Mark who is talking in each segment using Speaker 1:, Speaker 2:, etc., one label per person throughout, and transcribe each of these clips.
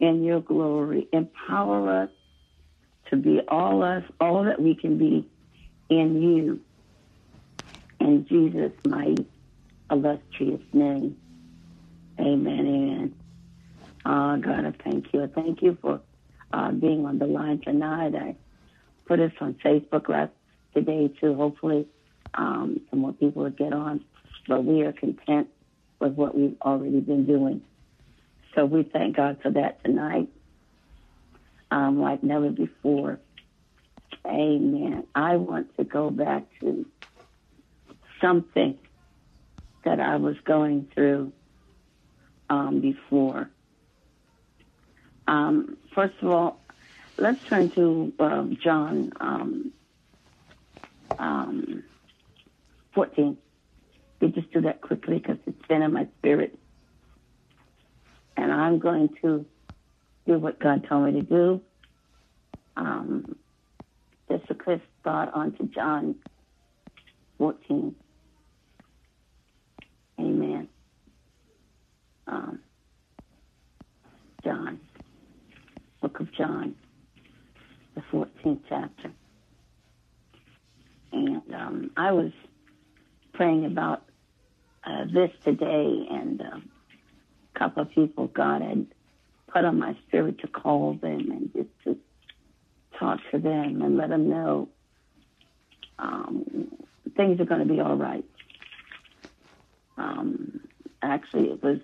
Speaker 1: in your glory. Empower us to be all us, all that we can be in you. In Jesus' mighty, illustrious name. Amen. Amen. Oh, God, I thank you. Thank you for uh, being on the line tonight. I put this on Facebook last today too. Hopefully, um, some more people will get on. But we are content with what we've already been doing. So we thank God for that tonight, um, like never before. Amen. I want to go back to something that I was going through um, before. Um, first of all, let's turn to uh, John um, um, 14. We just do that quickly because it's been in my spirit. And I'm going to do what God told me to do. Um, just a quick thought onto John 14. Amen. Um, John, book of John, the 14th chapter. And um, I was praying about uh, this today, and a couple of people God had put on my spirit to call them and just to talk to them and let them know um, things are going to be all right. Um, actually, it was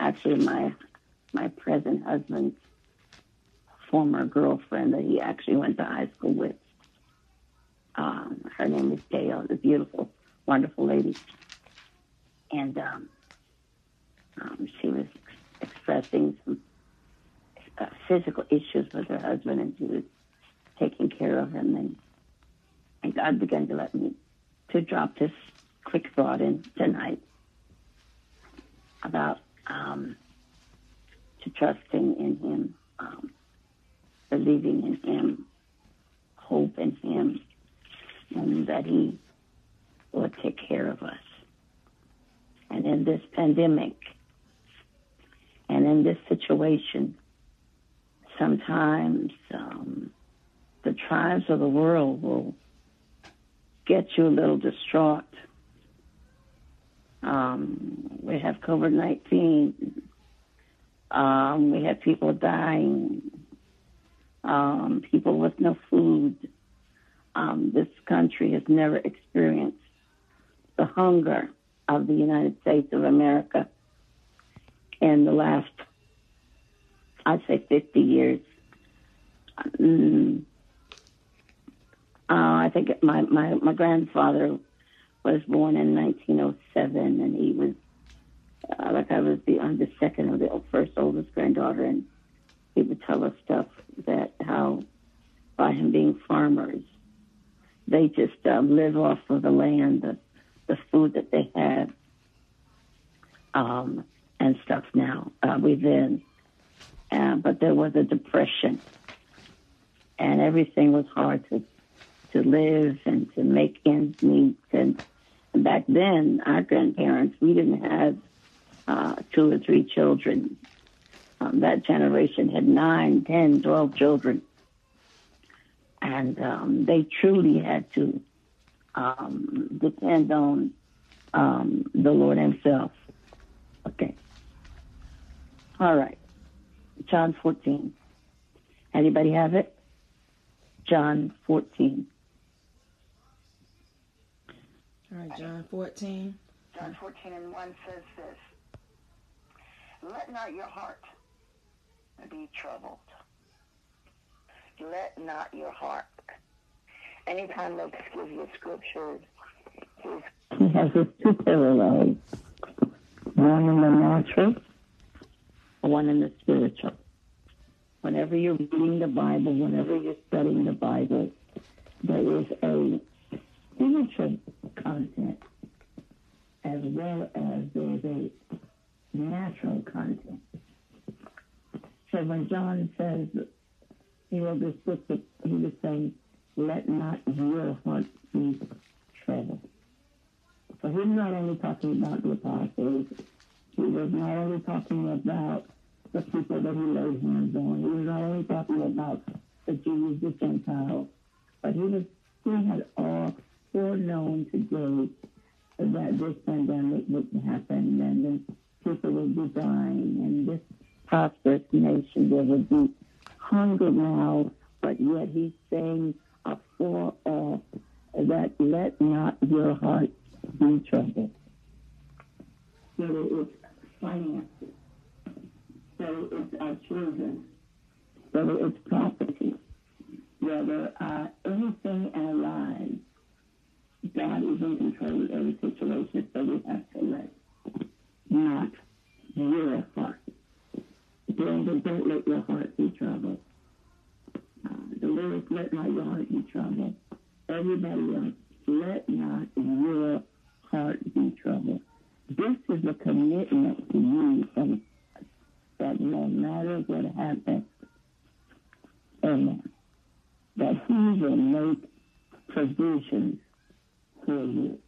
Speaker 1: actually my my present husband's former girlfriend that he actually went to high school with. Um, her name is Dale, the beautiful, wonderful lady and um, um, she was expressing some uh, physical issues with her husband, and she was taking care of him. And, and God began to let me to drop this quick thought in tonight about um, to trusting in Him, um, believing in Him, hope in Him, and that He will take care of us and in this pandemic and in this situation, sometimes um, the tribes of the world will get you a little distraught. Um, we have COVID 19. Um, we have people dying, um, people with no food. Um, this country has never experienced the hunger of the United States of America in the last, I'd say, 50 years. Mm, uh, I think my, my, my grandfather was born in 1907, and he was, uh, like I was the, I'm the second or the first oldest granddaughter, and he would tell us stuff that how, by him being farmers, they just uh, live off of the land, the the food that they have um, and stuff now uh, within. Uh, but there was a depression, and everything was hard to to live and to make ends meet. And, back then, our grandparents, we didn't have uh, two or three children. Um, that generation had nine, ten, twelve children, and um, they truly had to um, depend on um, the Lord Himself. Okay. All right. John 14. Anybody have it? John 14.
Speaker 2: All right, John 14.
Speaker 3: John 14 and 1 says this Let not your heart be troubled. Let not your heart anytime they give you a scripture,
Speaker 1: he has his two parallels, one in the natural, one in the spiritual. Whenever you're reading the Bible, whenever you're studying the Bible, there is a spiritual content as well as there's a natural content. So when John says he wrote this book, he was saying let not your heart be troubled. So he's not only talking about the apostles, he was not only talking about the people that he laid hands on. He was only talking about the Jews, the Gentiles, but he was he had all foreknown to today that this pandemic would happen and people would be dying and this prosperous nation there would be hunger now, but yet he's saying afar off that let not your heart be troubled. Whether it's finances, whether it's our children, whether it's property, whether uh, anything in our lives, God is in control of every situation, so we have to let not your heart. Brenda, don't let your heart be troubled. Uh, the lyrics, let not your heart be troubled. Everybody else, let not your heart be troubled. This is a commitment to you from that no matter what happens, amen, that he will make provisions for you,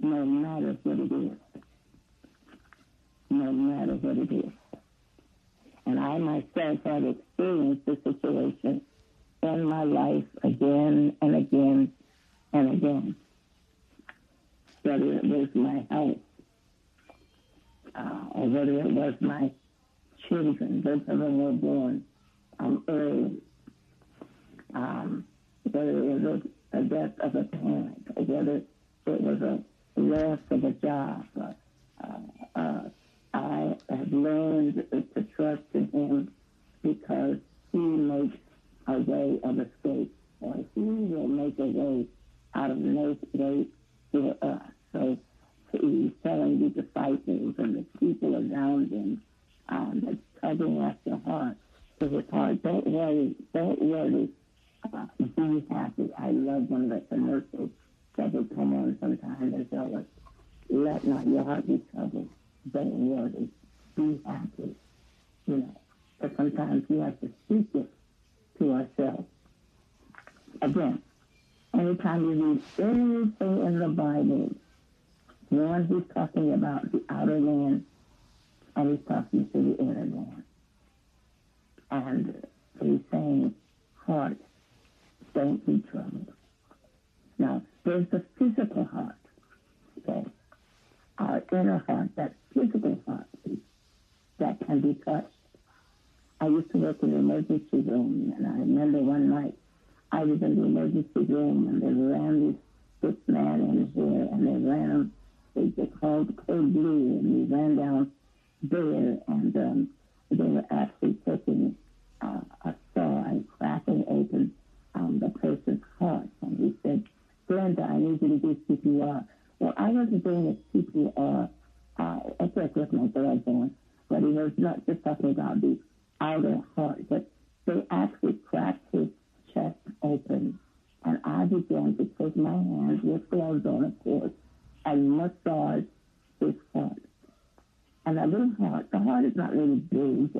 Speaker 1: no matter what it is. No matter what it is. And I myself have experienced this situation in my life again and again and again. Whether it was my health, uh, or whether it was my children, both of them were born um, early, um, whether it was a, a death of a parent, or whether it was a loss of a job. Uh, uh, I have learned to trust in him because he makes a way of escape, or he will make a way out of no way for us. So he's telling the disciples and the people around him um, that's tugging at your heart to his heart. Don't worry, don't worry. Uh, be happy. I love when the commercials that would come on sometimes tell us, let not your heart be troubled. Don't worry. Be happy. You know, but sometimes we have to speak it to ourselves. Again, anytime you read anything in the Bible, one, who's talking about the outer man, and he's talking to the inner man. And he's saying, heart, don't be troubled. Now, there's the physical heart, okay? Our inner heart, that physical heart that can be touched. I used to work in the emergency room, and I remember one night I was in the emergency room, and they ran this, this man in here, and they ran him they just called Code Blue, and we ran down there, and um, they were actually taking uh, a saw and cracking open um, the person's heart. And he said, Glenda, I need you to do CPR. Well, I wasn't doing a CPR. Uh, checked with my girlfriend, but he was not just talking about the outer heart, but they actually cracked his chest open. And I began to take my hands with gloves on, of course, and massage his heart. And that little heart, the heart is not really big,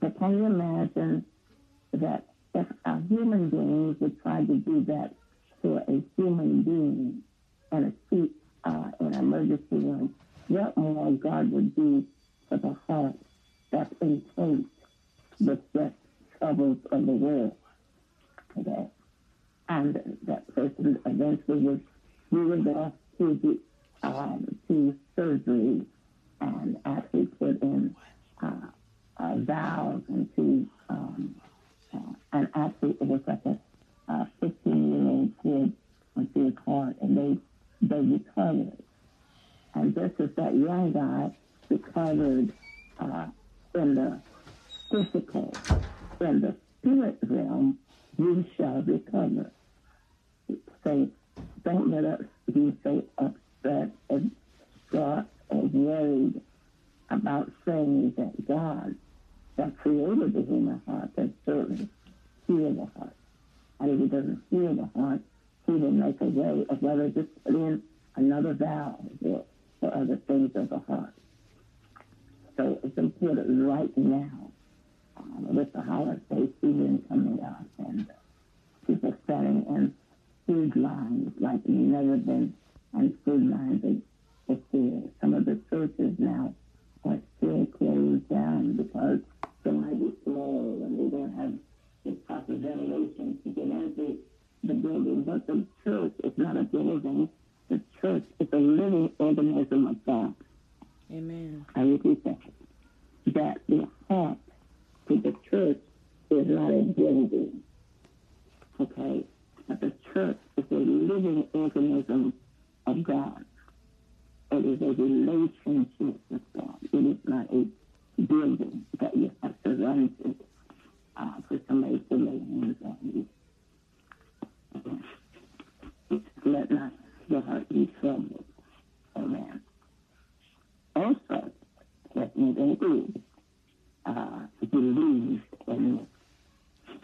Speaker 1: but can you imagine that if a human being would try to do that to a human being in a seat uh, in an emergency room, what more God would do for the heart that's encased with the troubles of the world today. And that person eventually was moved off to the um, to surgery and actually put in uh, uh, valves into um, uh, and actually it was like a 15 year old kid through his heart and they they recovered. And just as that young guy recovered uh, in the physical, in the spirit realm, we shall recover. Say, don't let us be so upset and distraught or worried about saying that God that created the human heart that certainly heal the heart. And if he doesn't heal the heart, he will make a way of whether just put in another valve or, or other things of the heart. So it's important right now um, with the holiday season coming up and people standing in food lines like never been and food lines Some of the churches now are still closed down because they might be small and they don't have the proper ventilation to get into the building. But the church is not a building. The church is a living organism of God.
Speaker 2: Amen.
Speaker 1: I repeat that. That the heart to the church is not a building. Okay? But the church is a living organism of God. It is a relationship with God. It is not a building that you have to run to uh, for somebody to lay hands on you. Let not your heart be troubled. Amen. Also, let me include uh, believe in me.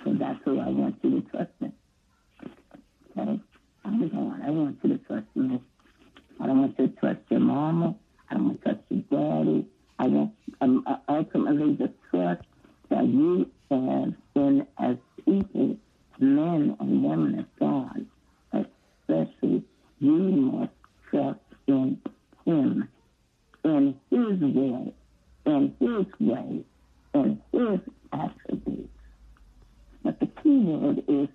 Speaker 1: So that's who I want you to trust in. Okay? I'm going. I want you to trust me. I don't want to trust your mama. I don't want to trust your daddy. I want um, uh, ultimately the trust that you have in as people, men and women of God, especially you must trust in Him, in His will, in His way, in His attributes. But the key word is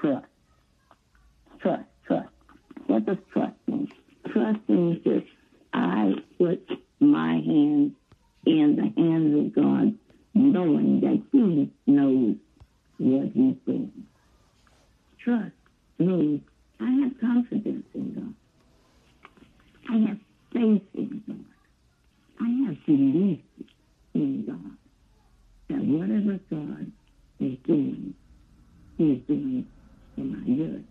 Speaker 1: trust. Trust, trust. What does trust mean? Trust means that I put my hands in the hands of God, knowing that He knows what He's doing. Trust means I have confidence in God. I have faith in God. I have belief in God. That whatever God is doing, He is doing for my good.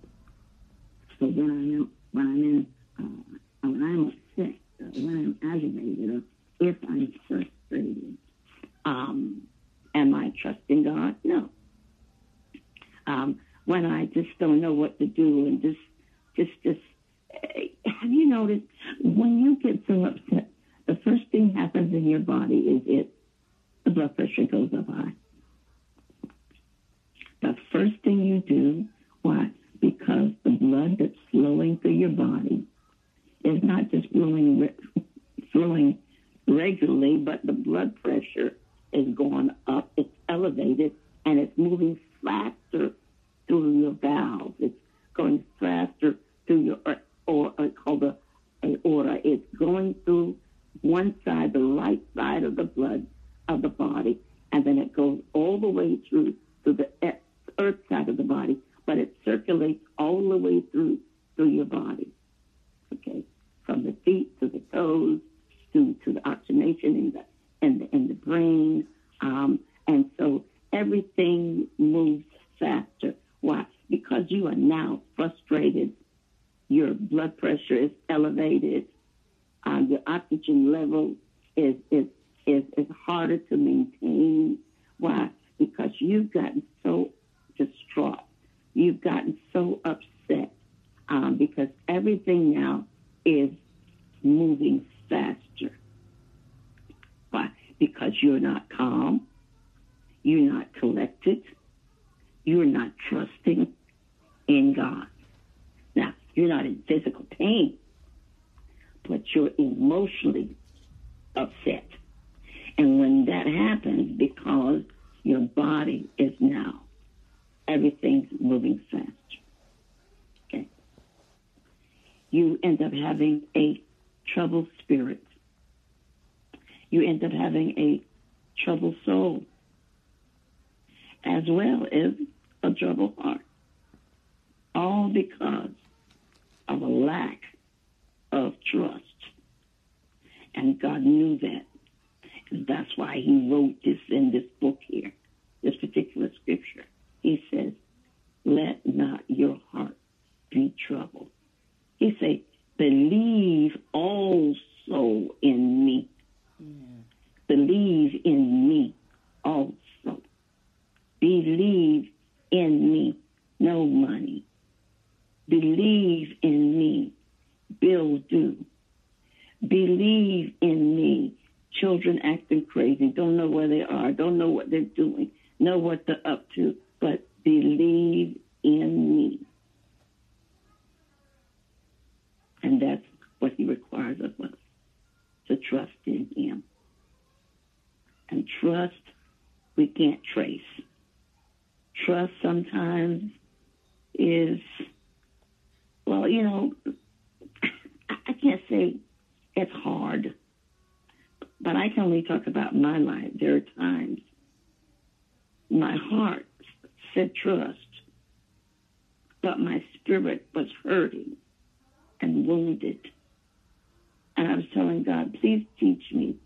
Speaker 1: So when I'm when I'm in when I'm uh, when I'm aggravated, or if I'm frustrated, um, am I trusting God? No. Um, when I just don't know what to do and just just just eh, have you noticed when you get so upset, the first thing happens in your body is it the blood pressure goes up high. The first thing you do, why? Because the blood that's flowing through your body is not just flowing flowing regularly, but the blood pressure is going up. It's elevated and it's moving faster through your valves. It's going faster through your uh, or, or, or called the aorta. It's going through one side, the right side of the blood of the body, and then it goes all the way through to the e- earth side of the body, but it circulates all the way through through your body. Okay, from the feet to the toes, to to the oxygenation in the in the in the brain, um, and so everything moves faster. Why? Because you are now frustrated. Your blood pressure is elevated. Um, your oxygen level is is is is harder to maintain. Why? Because you've gotten so distraught. You've gotten so upset um, because everything now is moving faster. Why? Because you're not calm. You're not collected. You're not trusting in God. Now, you're not in physical pain, but you're emotionally upset. And when that happens, because your body is now, everything's moving fast. You end up having a troubled spirit. You end up having a troubled soul, as well as a troubled heart. All because of a lack of trust. And God knew that. That's why he wrote this in this book here, this particular scripture. He says, let not your heart be troubled. He said, believe also in me. Believe in me also. Believe in me. No money. Believe in me. Bill do. Believe in me. Children acting crazy, don't know where they are, don't know what they're doing, know what they're up to, but believe in me. And that's what he requires of us to trust in him. And trust, we can't trace. Trust sometimes is, well, you know, I can't say it's hard, but I can only talk about my life. There are times my heart said trust, but my spirit was hurting and wounded. And I was telling God, please teach me.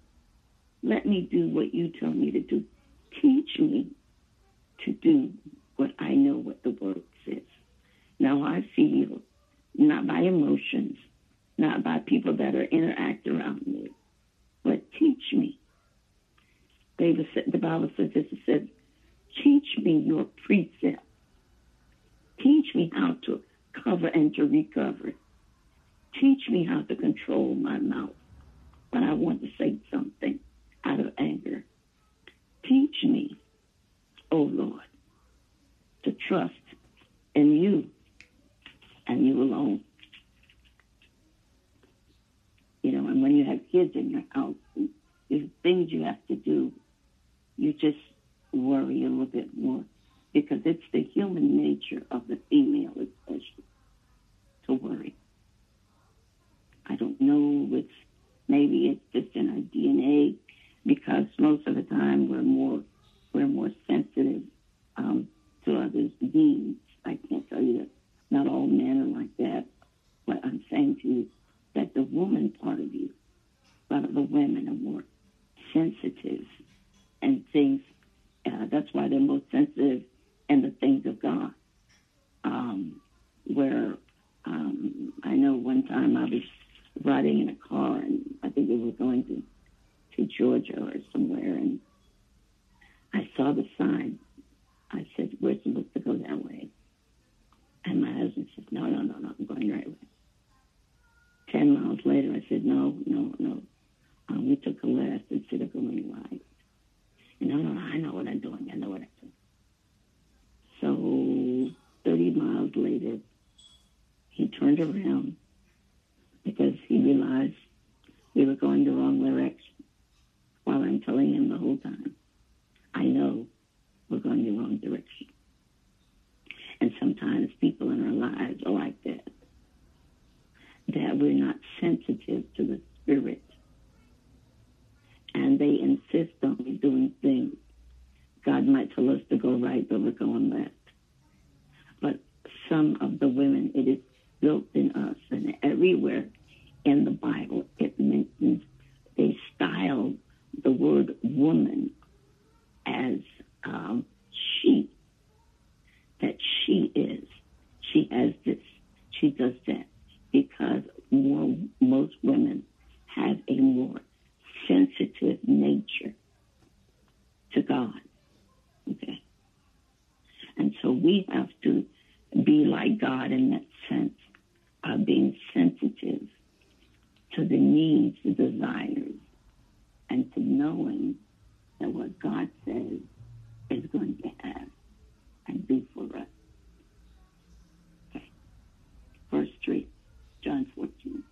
Speaker 1: Let me do what you tell me to do. Teach me to do what I know what the word says. Now I feel, not by emotions, not by people that are interact around me, but teach me. David the Bible says this, it says, teach me your precepts. Teach me how to cover and to recover. Teach me how to control my mouth when I want to say something out of anger. Teach me, oh Lord, to trust in you and you alone. You know, and when you have kids in your house, there's things you have to do, you just worry a little bit more because it's the human nature of the female, especially, to worry. I don't know. It's maybe it's just in our DNA because most of the time we're more we're more sensitive um, to others' needs. I can't tell you that not all men are like that, but I'm saying to you that the woman part of you, a lot of the women are more sensitive and things. Uh, that's why they're most sensitive in the things of God. Um, where um, I know one time I was riding in a car, and I think we were going to to Georgia or somewhere, and I saw the sign. I said, "We're supposed to go that way," and my husband said, "No, no, no, no, I'm going the right way." Ten miles later, I said, "No, no, no." Um, we took a left instead of going right. And no, no, I know what I'm doing. I know what I'm doing. So 30 miles later, he turned around because he realized we were going the wrong direction while I'm telling him the whole time, I know we're going the wrong direction. And sometimes people in our lives are like that, that we're not sensitive to the Spirit. And they insist on doing things. God might tell us to go right, but we're going left. But some of the women, it is built in us and everywhere in the Bible, it mentions they style the word woman as um, she, that she is. She has this, she does that because more, most women have a more sensitive nature to God. Okay. And so we have to be like God in that sense of being sensitive to the needs, the desires, and to knowing that what God says is going to have and do for us. Okay. Verse 3, John 14.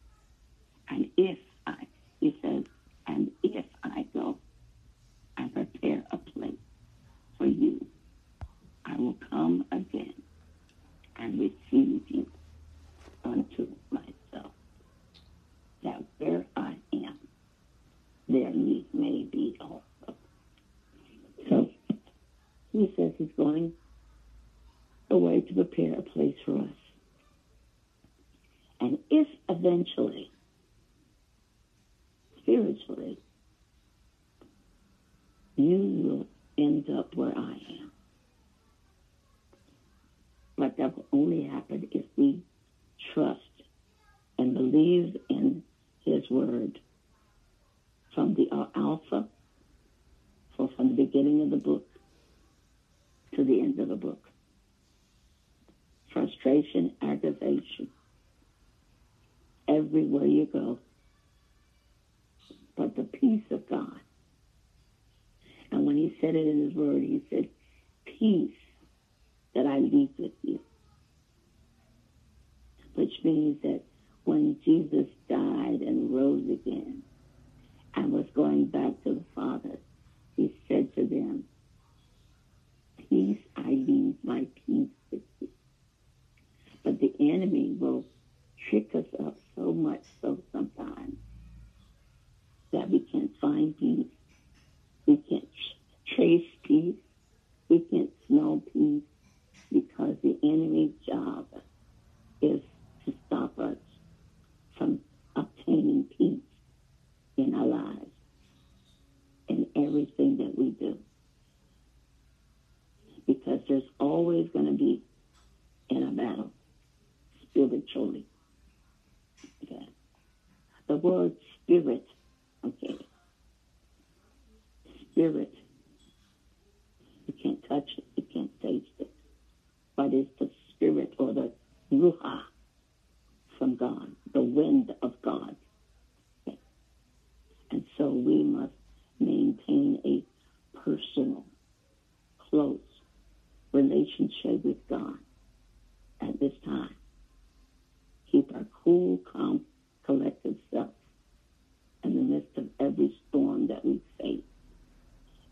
Speaker 1: And if I, he says, and if I go and prepare a place for you, I will come again and receive you unto myself, that where I am, there ye may be also. So he says he's going away to prepare a place for us. And if eventually, spiritually, you will end up where I am. But that will only happen if we trust and believe in His Word from the Alpha, or from the beginning of the book to the end of the book. Frustration, aggravation, everywhere you go. But the peace of God. And when He said it in His Word, He said, Peace that I leave with you. Means that when Jesus died and rose again and was going back to the Father, he said to them, Peace I leave, my peace with you. But the enemy will trick us up so much so sometimes that we can't find peace. We can't trace peace. We can't smell peace because the enemy's job is to stop us from obtaining peace in our lives in everything that we do. Because there's always going to be in a battle spiritually. Okay. The word spirit, okay. Spirit. You can't touch it, you can't taste it. But it's the spirit or the ruach from God, the wind of God. Okay. And so we must maintain a personal, close relationship with God at this time. Keep our cool, calm, collected self in the midst of every storm that we face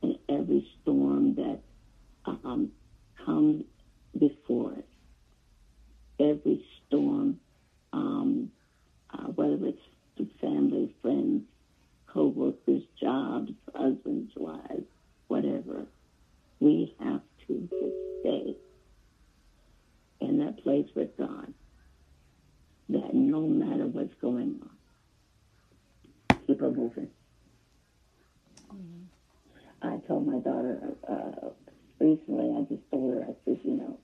Speaker 1: and every storm that um, comes before us. Every storm, um, uh, whether it's to family, friends, co-workers, jobs, husbands, wives, whatever, we have to just stay in that place with God. That no matter what's going on, keep her moving. I told my daughter uh, recently, I just told her, I said, you know,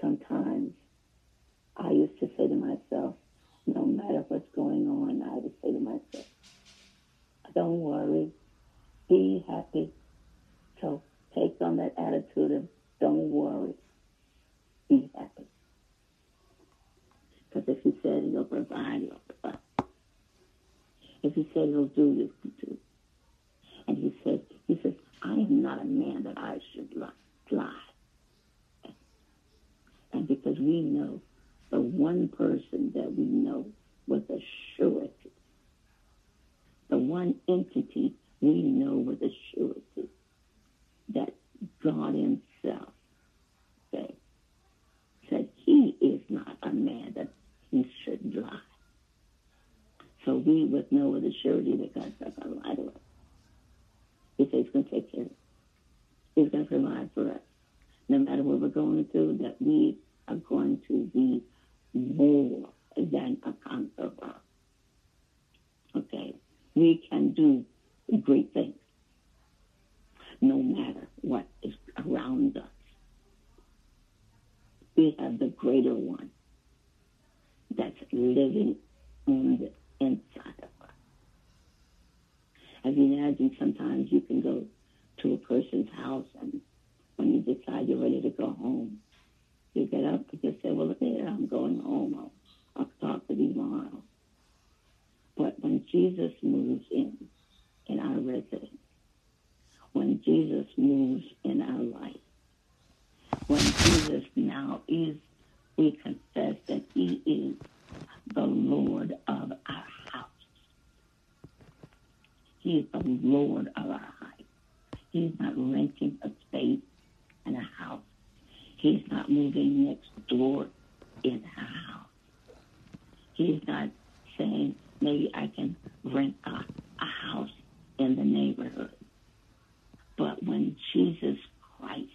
Speaker 1: sometimes I used to say to myself, no matter what's going on, I would say to myself, don't worry, be happy. So take on that attitude of don't worry, be happy. Because if he said he'll provide, he'll provide. If he said he'll do, this, he'll do. And he said, he says, I am not a man that I should lie. And because we know the one person that we know with a surety, the one entity we know with a surety that God himself said, said he is not a man that he should lie. So we would know with a surety that God's not going to lie to us. He's going to take care. He's going to provide for us. No matter what we're going through, that we are going to be more than a conqueror. Okay? We can do great things no matter what is around us. We have the greater one that's living on the inside of us. As you imagine, sometimes you can go to a person's house and when you decide you're ready to go home, you get up and you say, well, look here, I'm going home. I'll, I'll talk to you tomorrow. But when Jesus moves in, in our residence, when Jesus moves in our life, when Jesus now is, we confess that he is the Lord of our house. He is the Lord of our house. is not renting a space and a house. He is not moving next door in a house. He is not saying, maybe I can rent a, a house in the neighborhood. But when Jesus Christ,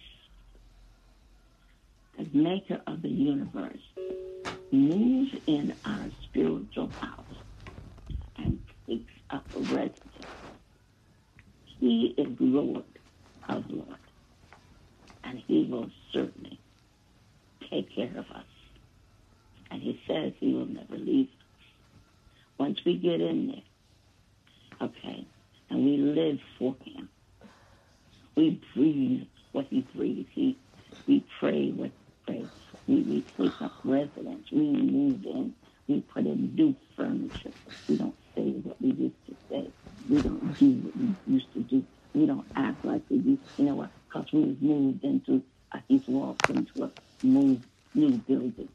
Speaker 1: the maker of the universe, moves in our spiritual house and takes up residence, he is Lord of Lords. And he will certainly take care of us. And he says he will never leave us. Once we get in there, okay, and we live for him, we breathe what he breathes. He, we pray what he prays. We, we take up residence. We move in. We put in new furniture. We don't say what we used to say. We don't do what we used to do. We don't act like we used You know what? Because we've moved into, uh, he's walked into a new, new building.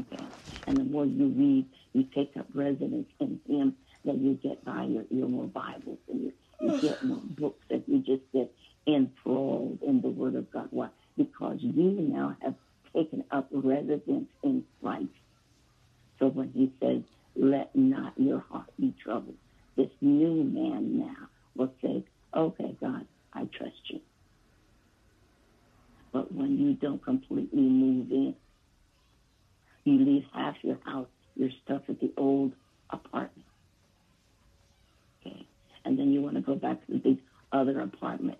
Speaker 1: Okay. And the more you read, you take up residence in him, then you get by your, your more Bibles and you, you get more books and you just get enthralled in the Word of God. Why? Because you now have taken up residence in Christ. So when he says, let not your heart be troubled, this new man now will say, okay, God, I trust you. But when you don't completely move in, you leave half your house, your stuff at the old apartment. Okay. And then you want to go back to the big other apartment.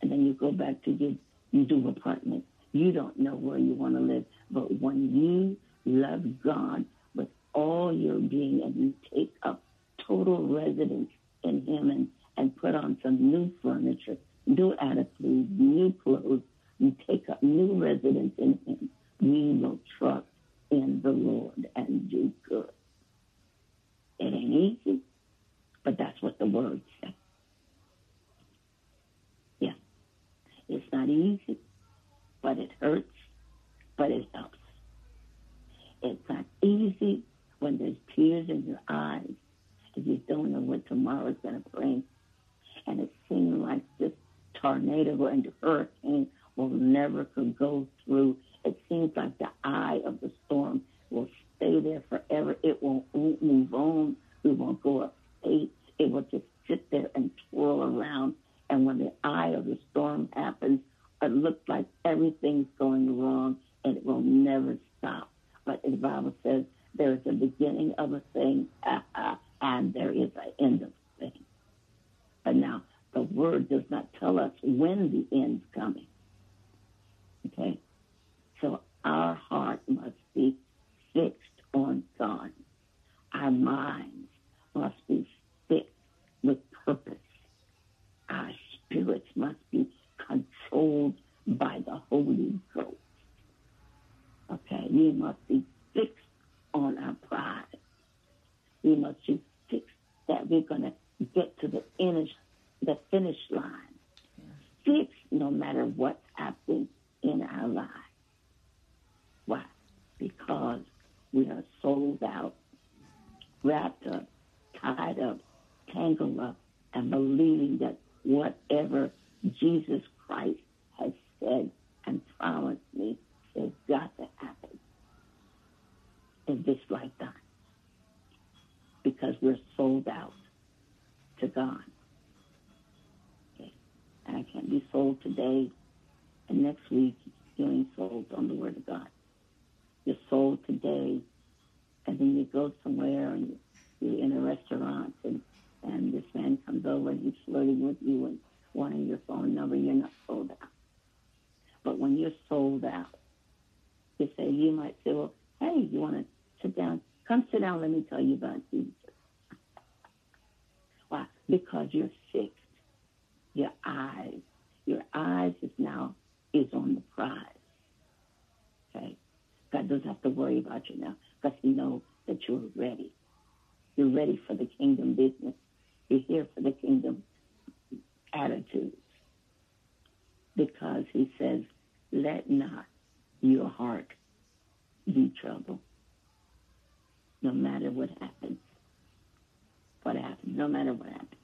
Speaker 1: And then you go back to your new apartment. You don't know where you want to live. But when you love God with all your being and you take up total residence in Him and, and put on some new furniture, new attitudes, new clothes, and take up new residence in Him, we will trust in the Lord and do good. It ain't easy, but that's what the word says. Yeah. It's not easy, but it hurts, but it helps. It's not easy when there's tears in your eyes and you don't know what tomorrow is going to bring. And it seems like this tornado and hurricane will never could go through. It seems like the eye of the storm will stay there forever. It won't, move on. It won't go up state. It will just sit there and twirl around. And when the eye of the storm happens, it looks like everything's going wrong and it will never stop. But the Bible says there is a beginning of a thing and there is an end of things. But now, the word does not tell us when the end's coming. Okay? So our heart must be fixed on God. Our minds must be fixed with purpose. Our spirits must be controlled by the Holy Ghost. Okay? We must be fixed on our pride. We must be fixed that we're going to get to the finish, the finish line. Fixed no matter what's happening in our lives. Why? Because we are sold out, wrapped up, tied up, tangled up, and believing that whatever Jesus Christ has said and promised me has got to happen in this lifetime. Because we're sold out to God. Okay. And I can't be sold today and next week you ain't sold on the Word of God. You're sold today, and then you go somewhere and you're in a restaurant, and, and this man comes over and he's flirting with you and wanting your phone number. You're not sold out. But when you're sold out, you say, you might say, well, hey, you want to sit down? Come sit down. Let me tell you about Jesus. Why? Because you're fixed. Your eyes, your eyes is now is on the prize. Okay? God doesn't have to worry about you now because he knows that you're ready. You're ready for the kingdom business. You're here for the kingdom attitudes. Because he says, let not your heart be troubled. No matter what happens. What happens, no matter what happens.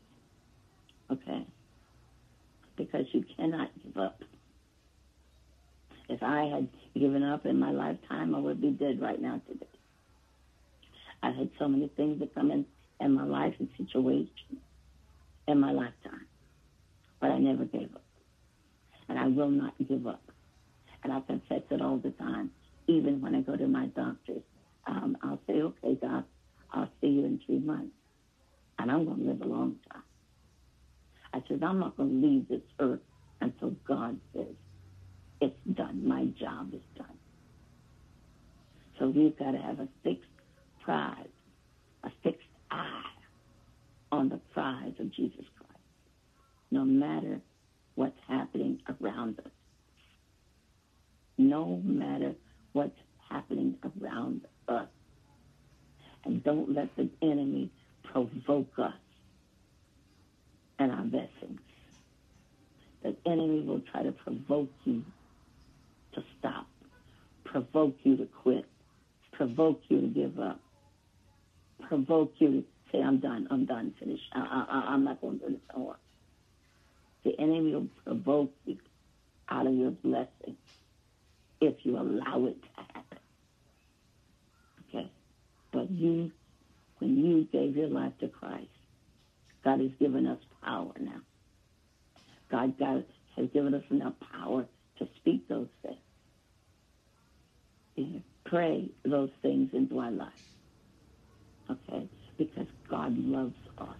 Speaker 1: Okay? Because you cannot give up. If I had given up in my lifetime, I would be dead right now today. I've had so many things that come in in my life and situations in my lifetime, but I never gave up. And I will not give up. And I confess it all the time, even when I go to my doctors. Um, I'll say, okay, God, I'll see you in three months. And I'm going to live a long time. I said, I'm not going to leave this earth until God says, it's done. My job is done. So we've got to have a fixed prize, a fixed eye on the prize of Jesus Christ, no matter what's happening around us. No matter what's happening around us. And don't let the enemy provoke us and our blessings. The enemy will try to provoke you to stop, provoke you to quit, provoke you to give up, provoke you to say, I'm done, I'm done, finish. I, I'm not going to do this anymore. The enemy will provoke you out of your blessing if you allow it to happen. But you, when you gave your life to Christ, God has given us power now. God, God has given us enough power to speak those things. Pray those things into our life. Okay? Because God loves us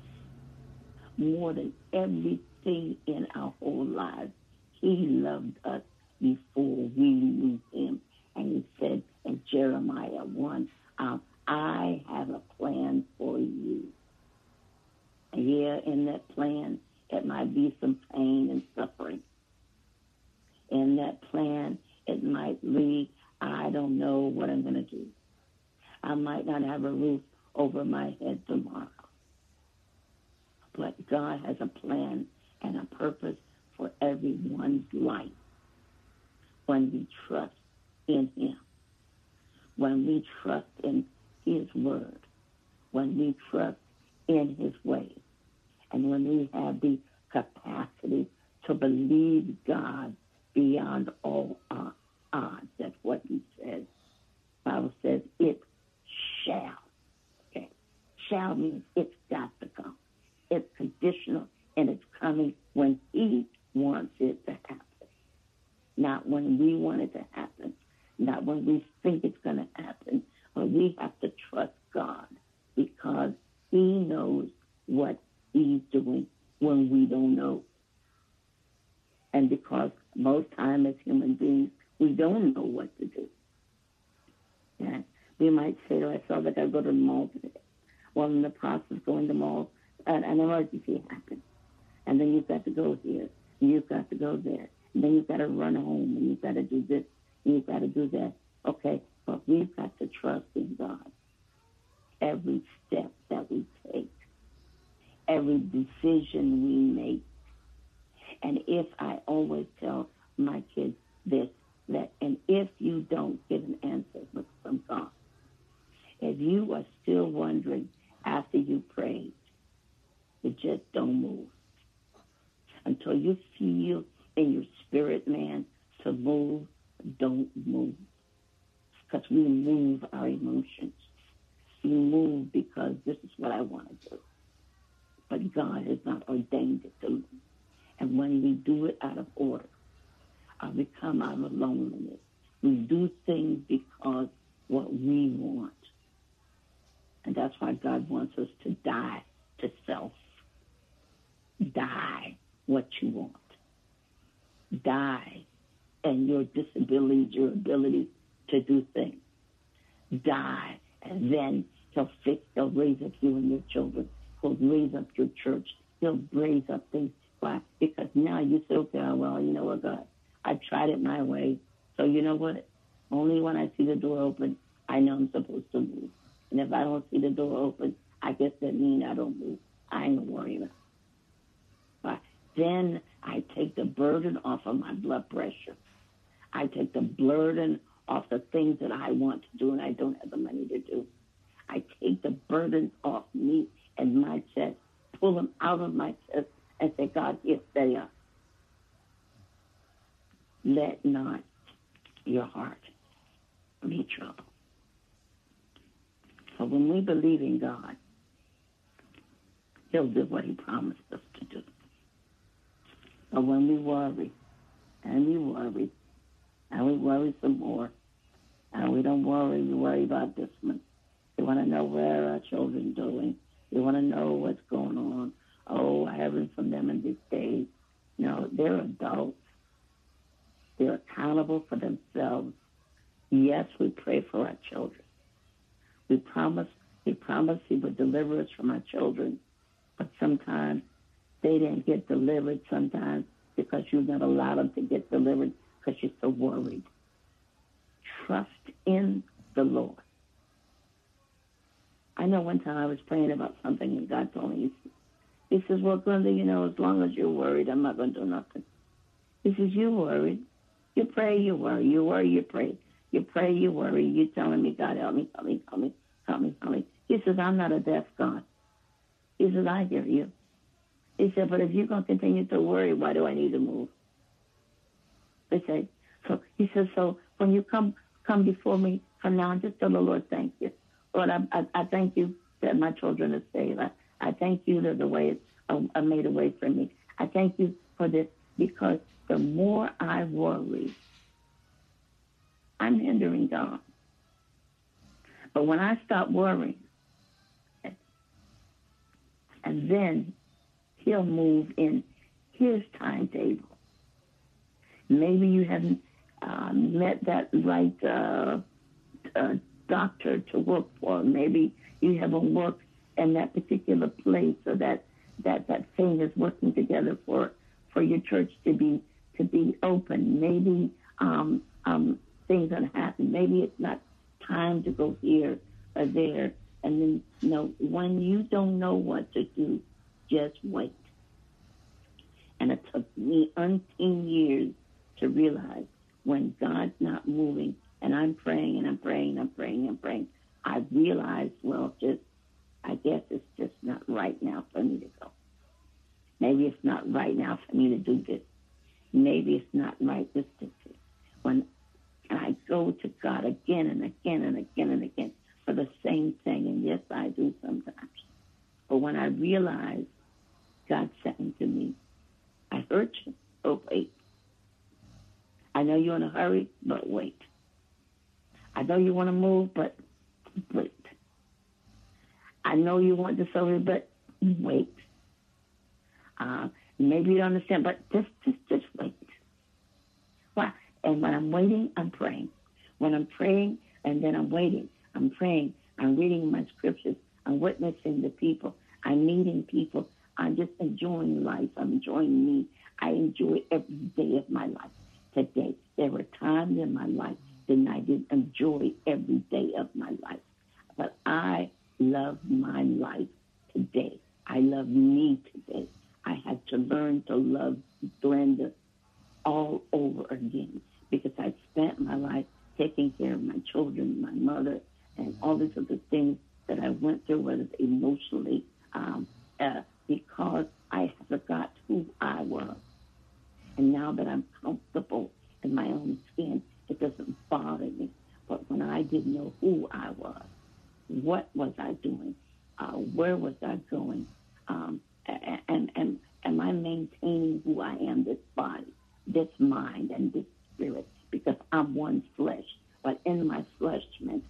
Speaker 1: more than everything in our whole lives. He loved us before we knew him. And he said in Jeremiah 1, um, I have a plan for you. Yeah, in that plan, it might be some pain and suffering. In that plan, it might be, I don't know what I'm going to do. I might not have a roof over my head tomorrow. But God has a plan and a purpose for everyone's life when we trust in Him, when we trust in His Word, when we trust in His ways, and when we have the capacity to believe God beyond all odds. That's what He says. Bible says it shall. Okay, shall means it's got to come. It's conditional and it's coming when He wants it to happen not when we want it to happen, not when we think it's going to happen, but we have to trust God because He knows what He's doing when we don't know. And because most time as human beings, we don't know what to do. Yeah. We might say, oh, I saw that I go to the mall today. Well, in the process of going to the mall, an, an emergency happens. And then you've got to go here, and you've got to go there and then you've got to run home and you've got to do this and you've got to do that. Okay, but we've got to trust in God. Every step that we take, every decision we make. And if I always tell my kids this, that, and if you don't get an answer from God, if you are still wondering after you prayed, you just don't move until you feel in your spirit, man, to move, don't move. Because we move our emotions. We move because this is what I want to do. But God has not ordained it to move. And when we do it out of order, or we come out of loneliness, we do things because what we want. And that's why God wants us to die to self. Die what you want die and your disabilities, your ability to do things. Die. And then he'll fix, he'll raise up you and your children. He'll raise up your church. He'll raise up things. Why? Because now you say, okay, oh, well, you know what, God, I tried it my way. So you know what? Only when I see the door open, I know I'm supposed to move. And if I don't see the door open, I guess that means I don't move. I ain't worried about it. Then I take the burden off of my blood pressure. I take the burden off the things that I want to do and I don't have the money to do. I take the burdens off me and my chest, pull them out of my chest, and say, God, here they are. Let not your heart be troubled. So when we believe in God, He'll do what He promised us to do. But when we worry, and we worry, and we worry some more, and we don't worry, we worry about this one. We want to know where our children doing. We want to know what's going on. Oh, I haven't from them in this day. No, they're adults. They're accountable for themselves. Yes, we pray for our children. We promise, we promise He would deliver us from our children, but sometimes they didn't get delivered sometimes because you not allowed them to get delivered because you're so worried. Trust in the Lord. I know one time I was praying about something and God told me, He says, Well, Glenda, you know, as long as you're worried, I'm not going to do nothing. He says, You worried. You pray, you worry. You worry, you pray. You pray, you worry. You telling me, God, help me, help me, help me, help me, help me. He says, I'm not a deaf God. He says, I hear you. He said, but if you're going to continue to worry, why do I need to move? They say, so he says, so when you come come before me from now, just tell the Lord, thank you. Lord, I, I, I thank you that my children are saved. I, I thank you that the way it's uh, made a way for me. I thank you for this because the more I worry, I'm hindering God. But when I stop worrying, and then he'll move in his timetable. Maybe you haven't uh, met that right uh, uh, doctor to work for. Maybe you haven't worked in that particular place, or that that that thing is working together for for your church to be to be open. Maybe um, um, things happen. Maybe it's not time to go here or there. And then, you know, when you don't know what to do, just wait. And it took me umpteen years to realize when God's not moving and I'm praying and I'm praying and I'm praying and praying, I realized, well, just, I guess it's just not right now for me to go. Maybe it's not right now for me to do this. Maybe it's not right this to do. When I go to God again and again and again and again for the same thing, and yes, I do sometimes. But when I realize God saying to me, I hurt you, oh wait. I know you're in a hurry, but wait. I know you want to move, but wait. I know you want to serve, but wait. Uh, maybe you don't understand, but just, just, just wait. Why? And when I'm waiting, I'm praying. When I'm praying, and then I'm waiting, I'm praying, I'm reading my scriptures, I'm witnessing the people, I'm meeting people, I'm just enjoying life, I'm enjoying me. I enjoy every day of my life today. There were times in my life that I didn't enjoy every day of my life. But I love my life today. I love me today. I had to learn to love Glenda all over again because I spent my life taking care of my children, my mother, and all these other things that I went through, whether emotionally, um, uh, because I forgot who I was. And now that I'm comfortable in my own skin, it doesn't bother me. But when I didn't know who I was, what was I doing? Uh, where was I going? Um, and, and am I maintaining who I am, this body, this mind, and this spirit? Because I'm one flesh. But in my flesh is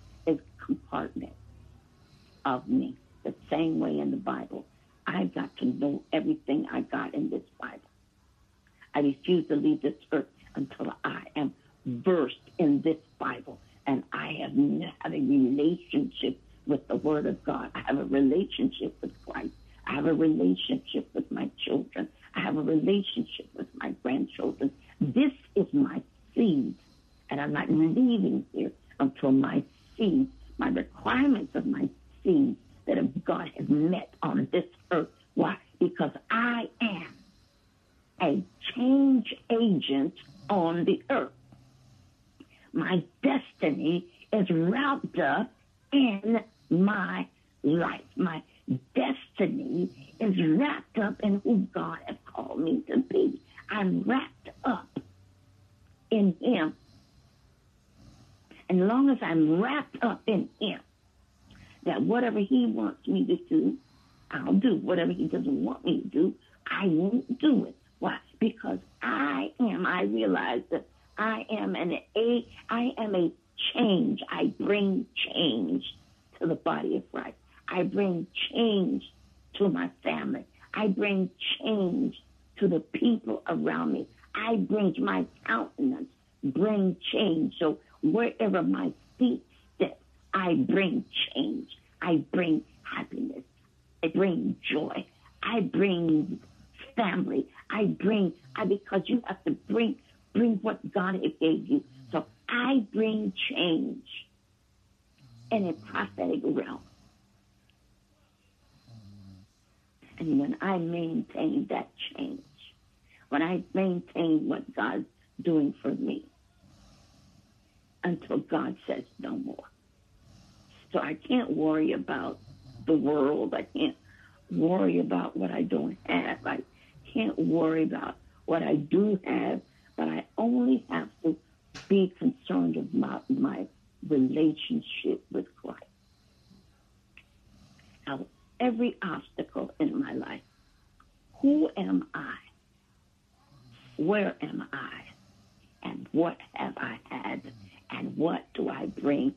Speaker 1: Where am I? And what have I had? And what do I bring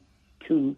Speaker 1: to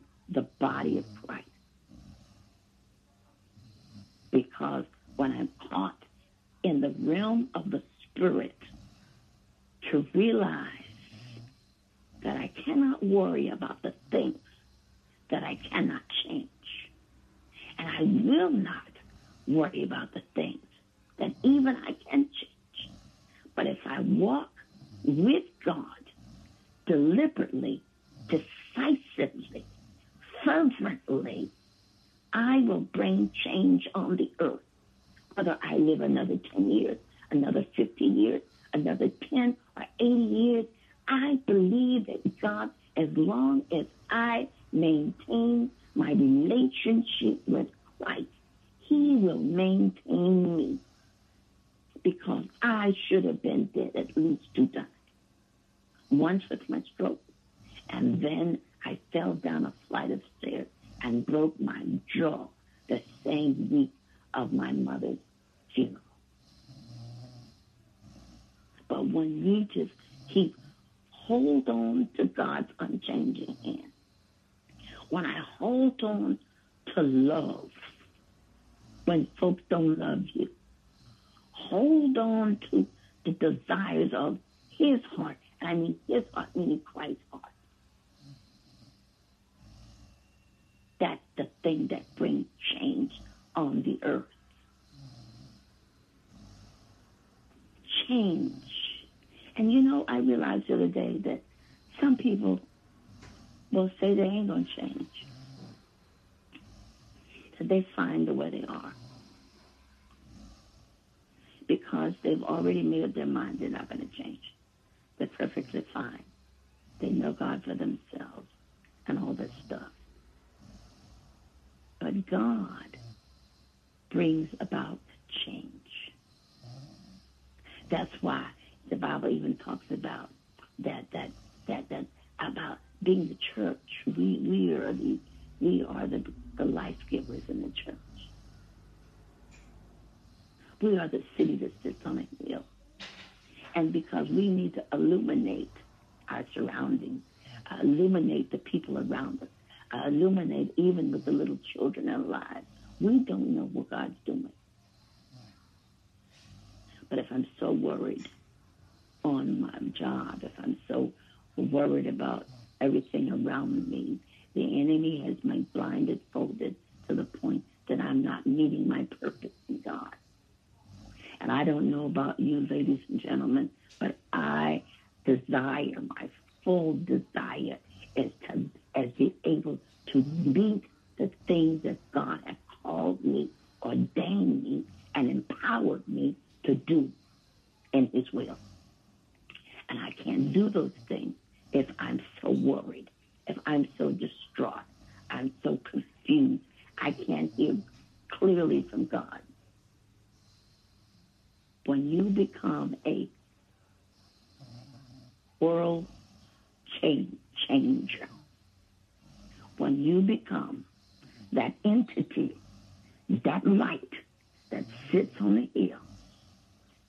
Speaker 1: being the church. We we are the we are the, the life givers in the church. We are the city that sits on a hill. And because we need to illuminate our surroundings, uh, illuminate the people around us, uh, illuminate even with the little children in our lives, we don't know what God's doing. But if I'm so worried on my job, if I'm so worried about everything around me, the enemy has my blinded folded to the point that I'm not meeting my purpose in God. And I don't know about you, ladies and gentlemen, but I desire, my full desire is to be able to meet the things that God has called me, ordained me, and empowered me to do in His will. And I can't do those things if I'm so worried, if I'm so distraught, I'm so confused, I can't hear clearly from God. When you become a world change, changer, when you become that entity, that light that sits on the hill,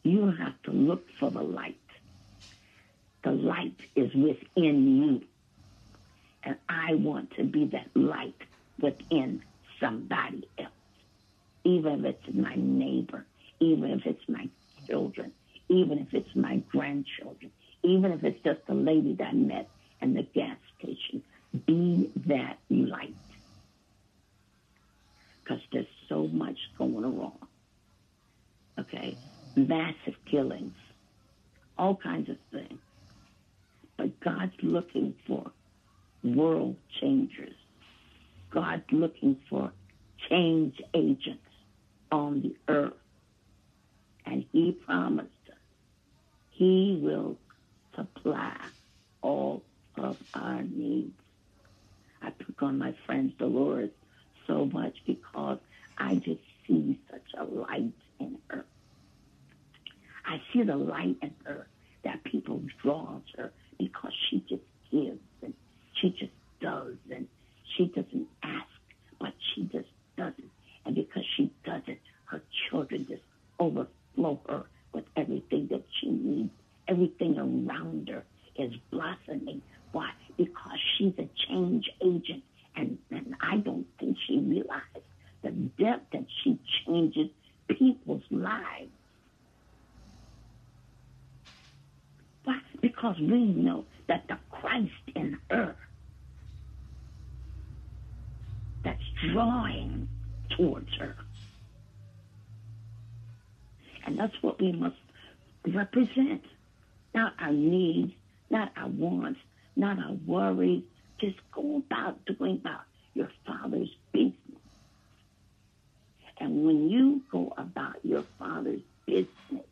Speaker 1: you have to look for the light. The light is within you. And I want to be that light within somebody else. Even if it's my neighbor, even if it's my children, even if it's my grandchildren, even if it's just the lady that I met in the gas station. Be that light. Because there's so much going wrong. Okay? Massive killings, all kinds of things. But God's looking for world changers. God's looking for change agents on the earth. And He promised us He will supply all of our needs. I pick on my friend Dolores so much because I just see such a light in her. I see the light in her that people draws her because she just gives and she just does and she doesn't ask, but she just does it. And because she does it, her children just overflow her with everything that she needs. Everything around her is blossoming. Why? Because she's a change agent. And, and I don't think she realized the depth that she changes people's lives. Why? Because we know that the Christ in her that's drawing towards her. And that's what we must represent. Not our needs, not our wants, not our worries. Just go about doing about your father's business. And when you go about your father's business,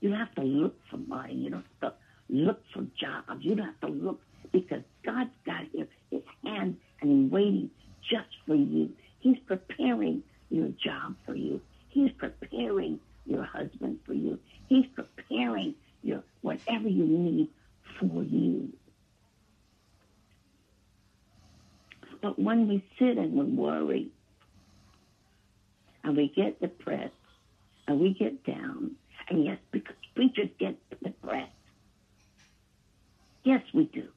Speaker 1: you don't have to look for money. You don't have to look for jobs. You don't have to look because God's got here his hand and he's waiting just for you. He's preparing your job for you. He's preparing your husband for you. He's preparing your whatever you need for you. But when we sit and we worry and we get depressed and we get down, and yes, because preachers get depressed. Yes, we do.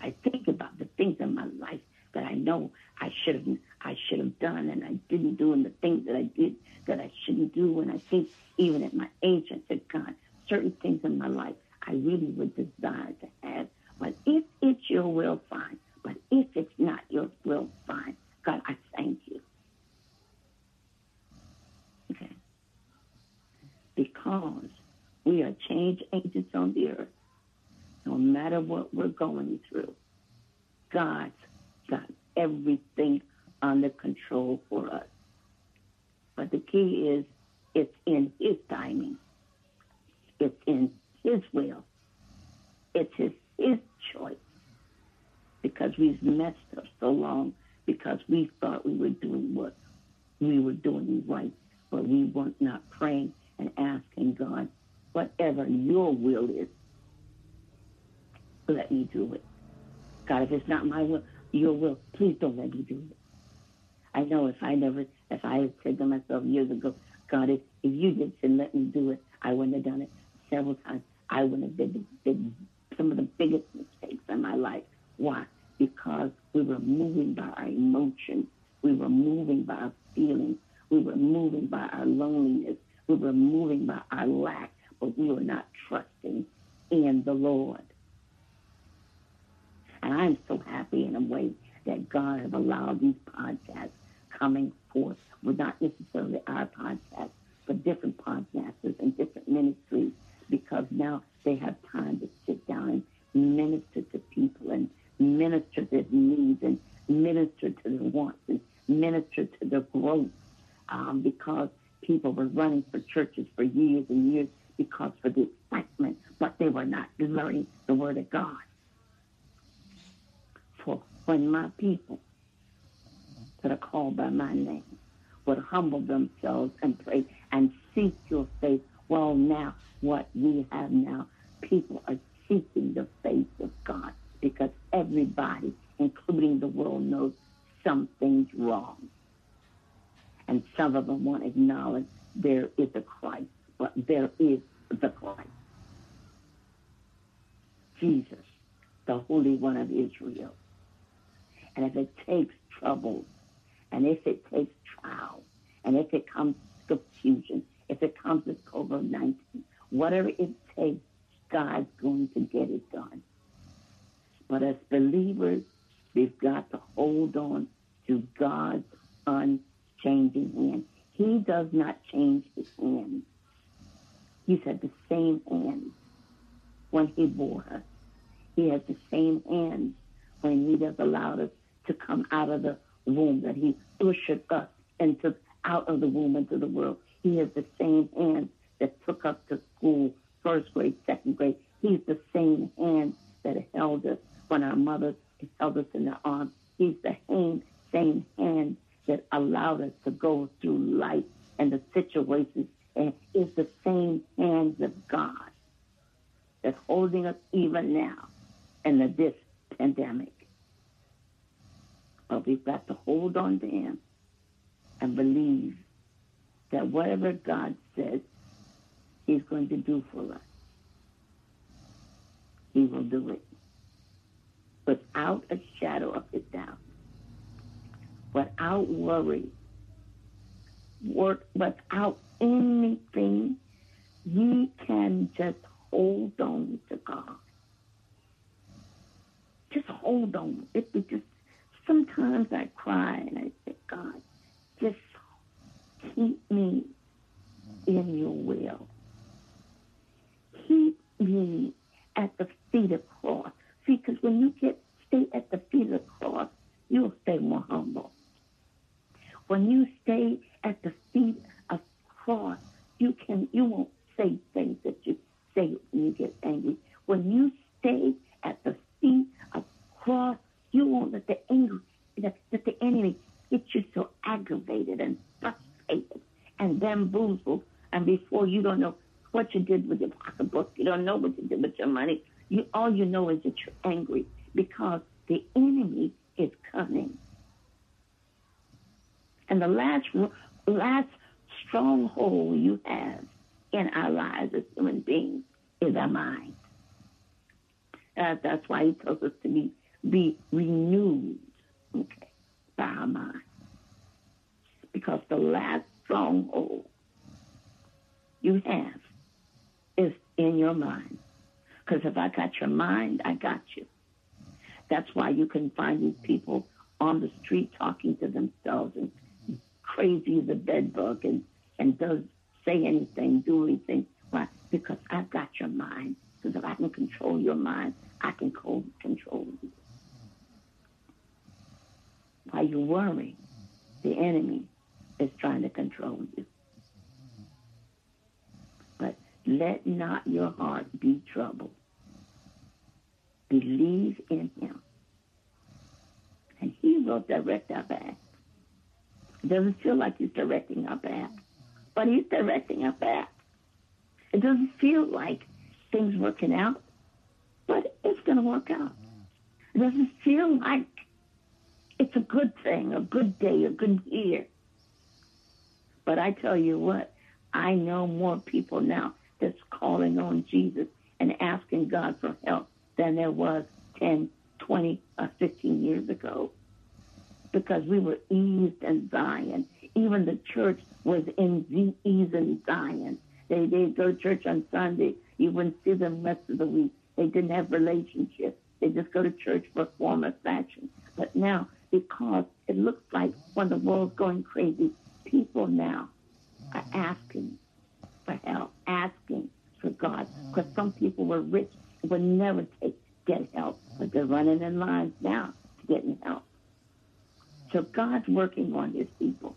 Speaker 1: I think about the things in my life that I know I should have I should have done and I didn't do and the things that I did that I shouldn't do and I think even at my age I said, God, certain things in my life I really would desire to have. But if it's your will, fine. But if it's not your will, fine. God, I thank you. Okay. Because we are change agents on the earth, no matter what we're going through, God's got everything under control for us. But the key is it's in His timing. It's in His will. It's His, his choice. Because we've messed up so long because we thought we were doing what we were doing right, but we weren't not praying and asking God, whatever your will is, let me do it. God, if it's not my will, your will, please don't let me do it. I know if I never, if I had said to myself years ago, God, if, if you said let me do it, I wouldn't have done it several times. I wouldn't have did, did some of the biggest mistakes in my life. Why? Because we were moving by our emotions. We were moving by our feelings. We were moving by our loneliness. We were moving by our lack, but we were not trusting in the Lord. And I'm so happy in a way that God has allowed these podcasts coming forth with not necessarily our podcast, but different podcasters and different ministries because now they have time to sit down and minister to people and minister their needs and minister to their wants and minister to their growth um, because people were running for churches for years and years because for the excitement, but they were not learning the Word of God. For when my people that are called by my name would humble themselves and pray and seek your face, well, now what we have now, people are seeking the face of God because everybody, including the world, knows something's wrong. And some of them won't acknowledge there is a Christ, but there is the Christ. Jesus, the Holy One of Israel. And if it takes trouble, and if it takes trial, and if it comes confusion, if it comes with COVID 19, whatever it takes, God's going to get it done. But as believers, we've got to hold on to God's unchanging hand. He does not change his hand. He's had the same hand when he bore us. He has the same hand when he has allowed us to come out of the womb, that he ushered us into out of the womb into the world. He is the same hand that took us to school, first grade, second grade. He's the same hand that held us when our mothers held us in their arms. He's the same, same hand that allowed us to go through life and the situations. And is the same hands of God that's holding us even now in this pandemic. But we've got to hold on to Him and believe that whatever God says He's going to do for us, He will do it without a shadow of a doubt, without worry, without anything. You can just hold on to God. Just hold on. It, it just sometimes I cry and I say, God, just keep me in your will. Keep me at the feet of cross. See, because when you get stay at the feet of cross, you'll stay more humble. When you stay at the feet of cross, you can you won't say things that you say when you get angry. When you stay at the feet of cross, you won't let the anger that, that the enemy get you so aggravated and frustrated and bamboozled, and before you don't know what you did with your pocketbook, you don't know what you did with your money. You all you know is that you're angry because the enemy is coming. And the last last stronghold you have in our lives as human beings is our mind. Uh, that's why he tells us to be be renewed, okay, by our mind. Because the last stronghold oh, you have is in your mind. Because if I got your mind, I got you. That's why you can find these people on the street talking to themselves and crazy as a bedbug and, and does say anything, do anything. Why? Because I've got your mind. Because if I can control your mind, I can control you. While you worry, the enemy is trying to control you. But let not your heart be troubled. Believe in him. And he will direct our path. It doesn't feel like he's directing our path, but he's directing our path. It doesn't feel like things working out, but it's going to work out. It doesn't feel like it's a good thing, a good day, a good year. But I tell you what, I know more people now that's calling on Jesus and asking God for help than there was 10, 20, or 15 years ago. Because we were eased in Zion. Even the church was in ease in Zion. They they go to church on Sunday. You wouldn't see them the rest of the week. They didn't have relationships. They just go to church for form or fashion. But now, because it looks like when the world's going crazy, people now are mm-hmm. asking for help, asking for God. Because mm-hmm. some people were rich would never take get help, but they're running in lines now to get help. So God's working on his people.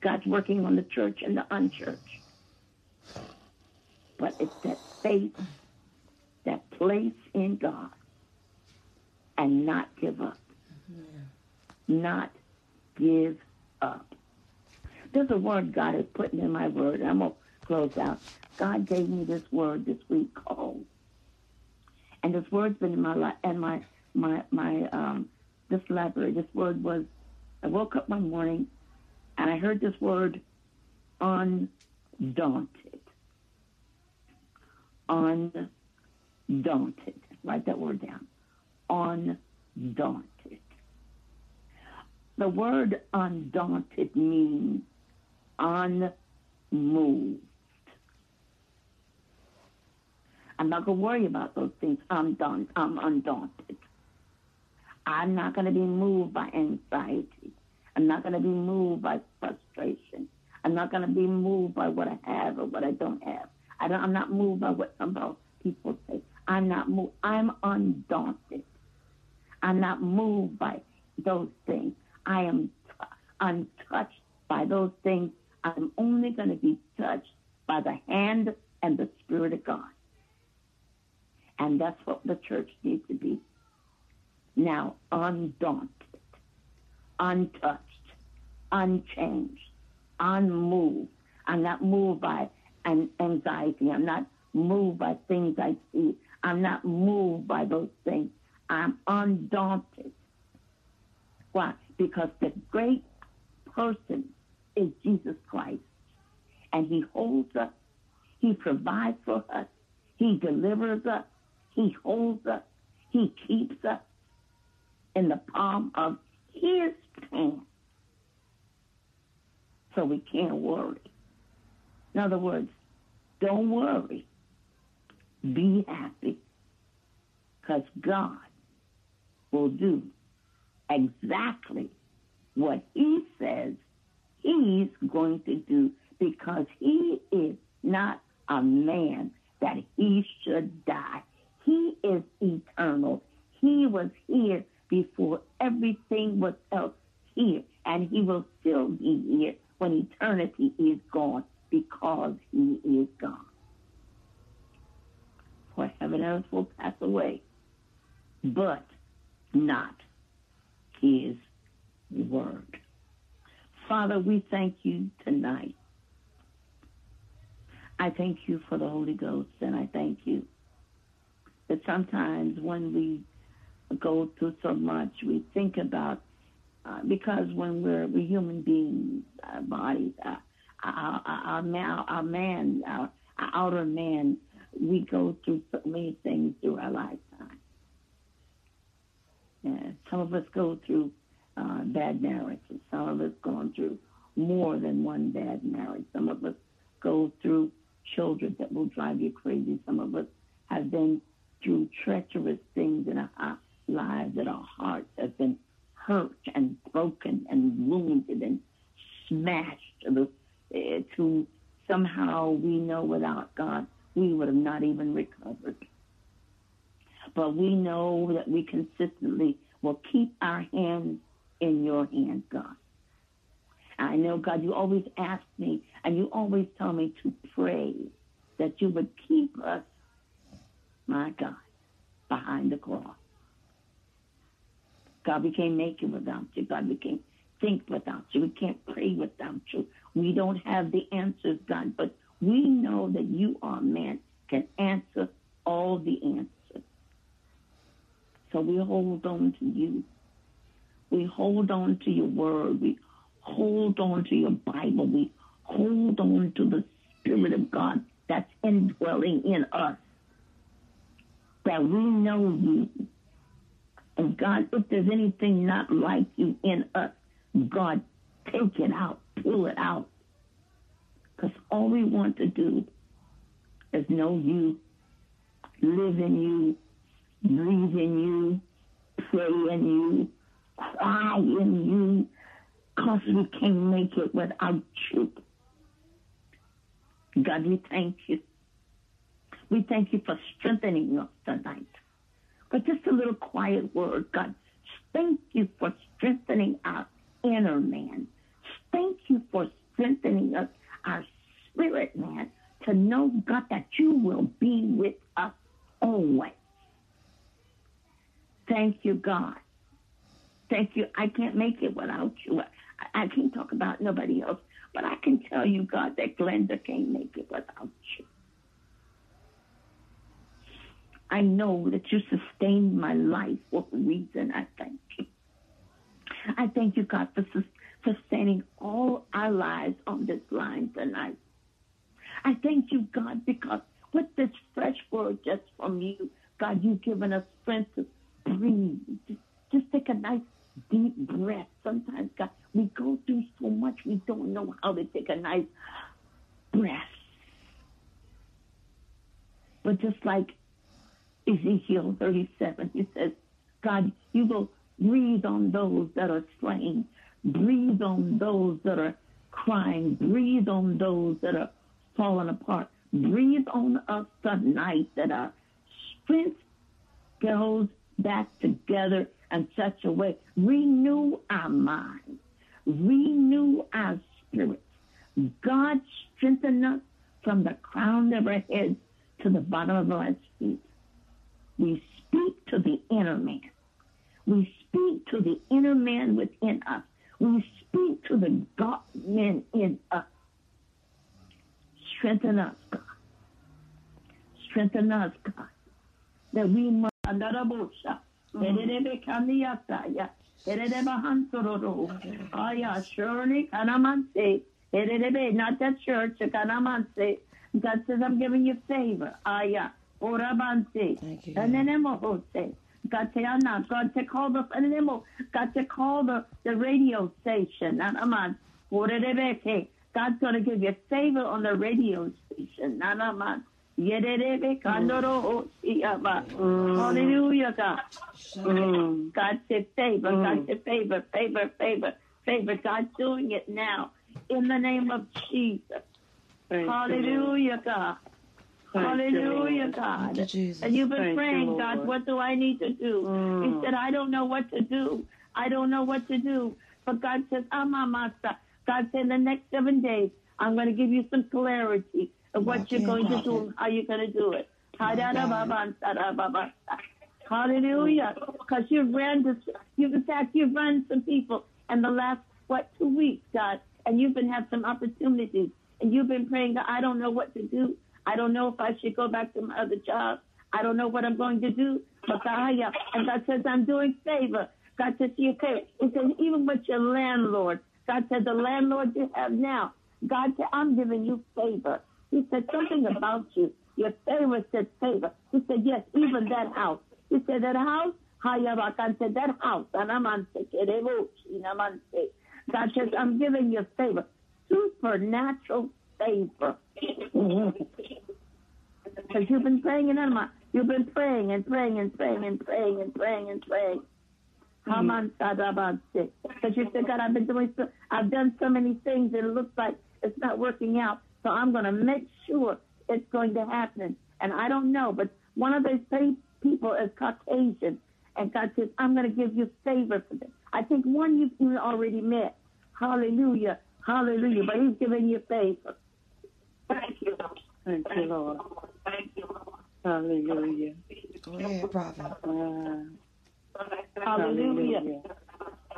Speaker 1: God's working on the church and the unchurched. But it's that faith, that place in God, and not give up. Mm-hmm. Not give up. There's a word God is putting in my word. I'm going to close out. God gave me this word this week called and this word's been in my life and my my my um this library. This word was I woke up one morning and I heard this word undaunted. Undaunted. Write that word down. Undaunted. The word undaunted means unmoved. I'm not going to worry about those things. I'm done. I'm undaunted. I'm not going to be moved by anxiety. I'm not going to be moved by frustration. I'm not going to be moved by what I have or what I don't have. I don't, I'm not moved by what some people say. I'm not moved. I'm undaunted. I'm not moved by those things. I am t- untouched by those things. I'm only going to be touched by the hand and the Spirit of God. And that's what the church needs to be. Now, undaunted, untouched, unchanged, unmoved. I'm not moved by an anxiety. I'm not moved by things I see. I'm not moved by those things. I'm undaunted. Why? Because the great person is Jesus Christ. And he holds us. He provides for us. He delivers us. He holds us. He keeps us in the palm of his hand. So we can't worry. In other words, don't worry. Be happy. Because God will do exactly what he says he's going to do because he is not a man that he should die. He is eternal. He was here before everything was else here, and he will still be here when eternity is gone because he is God. For heaven and earth will pass away, but not his word. Father, we thank you tonight. I thank you for the Holy Ghost, and I thank you that sometimes when we go through so much, we think about, uh, because when we're, we're human beings, our bodies, our, our, man, our man, our, our outer man, we go through so many things through our lifetime. Yeah, some of us go through uh, bad marriages. Some of us gone through more than one bad marriage. Some of us go through children that will drive you crazy. Some of us have been through treacherous things in our lives that our hearts have been hurt and broken and wounded and smashed to, uh, to somehow we know without God we would have not even recovered. But we know that we consistently will keep our hands in your hands, God. I know, God, you always ask me and you always tell me to pray that you would keep us, my God, behind the cross. God, we can't make it without you. God, we can't think without you. We can't pray without you. We don't have the answers, God, but we know that you are man, can answer all the answers. So we hold on to you. We hold on to your word. We hold on to your Bible. We hold on to the Spirit of God that's indwelling in us. That we know you. And God, if there's anything not like you in us, God, take it out, pull it out. Because all we want to do is know you, live in you, breathe in you, pray in you, cry in you, because we can't make it without you. God, we thank you. We thank you for strengthening us tonight. But just a little quiet word, God. Thank you for strengthening our inner man. Thank you for strengthening us, our spirit man, to know, God, that you will be with us always. Thank you, God. Thank you. I can't make it without you. I, I can't talk about nobody else, but I can tell you, God, that Glenda can't make it without you. I know that you sustained my life for a reason. I thank you. I thank you, God, for sustaining all our lives on this line tonight. I thank you, God, because with this fresh word just from you, God, you've given us strength to breathe. Just, just take a nice deep breath. Sometimes, God, we go through so much we don't know how to take a nice breath. But just like Ezekiel 37, he says, God, you will breathe on those that are slain, breathe on those that are crying, breathe on those that are falling apart. Breathe on us tonight that our strength goes back together in such a way. Renew our mind. Renew our spirit. God strengthen us from the crown of our heads to the bottom of our feet. We speak to the inner man. We speak to the inner man within us. We speak to the God man in us. Strengthen us, God. Strengthen us, God. that we must Mm-hmm. andarabosha. Ererebe kaniyasaya. Ererebe hansororo. Mm-hmm. Aya surely kanamanse. Ererebe not that church kanamanse. God says I'm giving you favor. Aya. Orabanse.
Speaker 2: Thank you.
Speaker 1: And then emohose. God God to call the anemo, God to call the, the radio station. Nanaman. Orerebe. God's gonna give you favor on the radio station. Nanaman. Yererebe kandoro osiyama. Hallelujah, God.
Speaker 4: Mm.
Speaker 1: God said favor,
Speaker 4: Mm.
Speaker 1: God said favor, favor, favor, favor. God's doing it now in the name of Jesus.
Speaker 4: Thank.
Speaker 1: Hallelujah, God.
Speaker 4: Thank
Speaker 1: Hallelujah, God.
Speaker 2: Jesus.
Speaker 1: And you've been
Speaker 4: Thank you,
Speaker 1: praying, God, what do I need to do?
Speaker 4: Mm.
Speaker 1: He said, I don't know what to do. I don't know what to do. But God says, I'm a master. God said, in the next seven days, I'm going to give you some clarity of what you're going to do how you're going to do it.
Speaker 2: My God.
Speaker 1: Ha-da-da-ba-ba-sa-da-ba-ba-sa. Hallelujah. Because you've ran this, you've, in fact, you've run some people in the last, what, two weeks, God, and you've been have some opportunities. And you've been praying, God, I don't know what to do. I don't know if I should go back to my other job. I don't know what I'm going to do. But God, yeah, uh, and God says, I'm doing favor. God says, you favor. He says, even with your landlord. God said, the landlord you have now. God said, I'm giving you favor. Said something about you. Your favor said favor. He said, yes, even that house. He said, that house, Hayabakan said, that house. And I'm on God says, I'm giving you favor. Supernatural favor. Because you've been praying in Anima. You've been praying and praying and praying and praying and praying and praying. Because you said, God, I've been doing so, I've done so many things and it looks like it's not working out. So I'm going to make sure it's going to happen. And I don't know, but one of those pe- people is Caucasian. And God says, I'm going to give you favor for this. I think one you've already met. Hallelujah. Hallelujah. But he's giving you favor. Thank you.
Speaker 4: Thank you, Lord. Hallelujah.
Speaker 2: Go ahead, prophet.
Speaker 4: Ah,
Speaker 1: Hallelujah.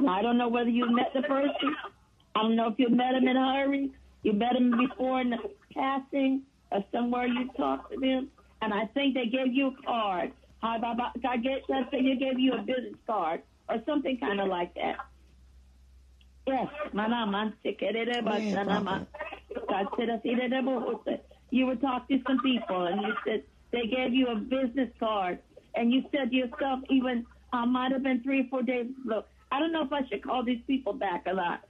Speaker 1: I don't know whether you met the person. I don't know if you met him in a hurry. You met him before in the passing or somewhere you talked to them. And I think they gave you a card. Hi, Baba. I guess let's say you gave you a business card or something kind of like that. Yes. Manama,
Speaker 2: prophet.
Speaker 1: God said, I see that you were talking to some people and you said they gave you a business card and you said to yourself even uh, might have been three or four days ago. I don't know if I should call these people back or lot.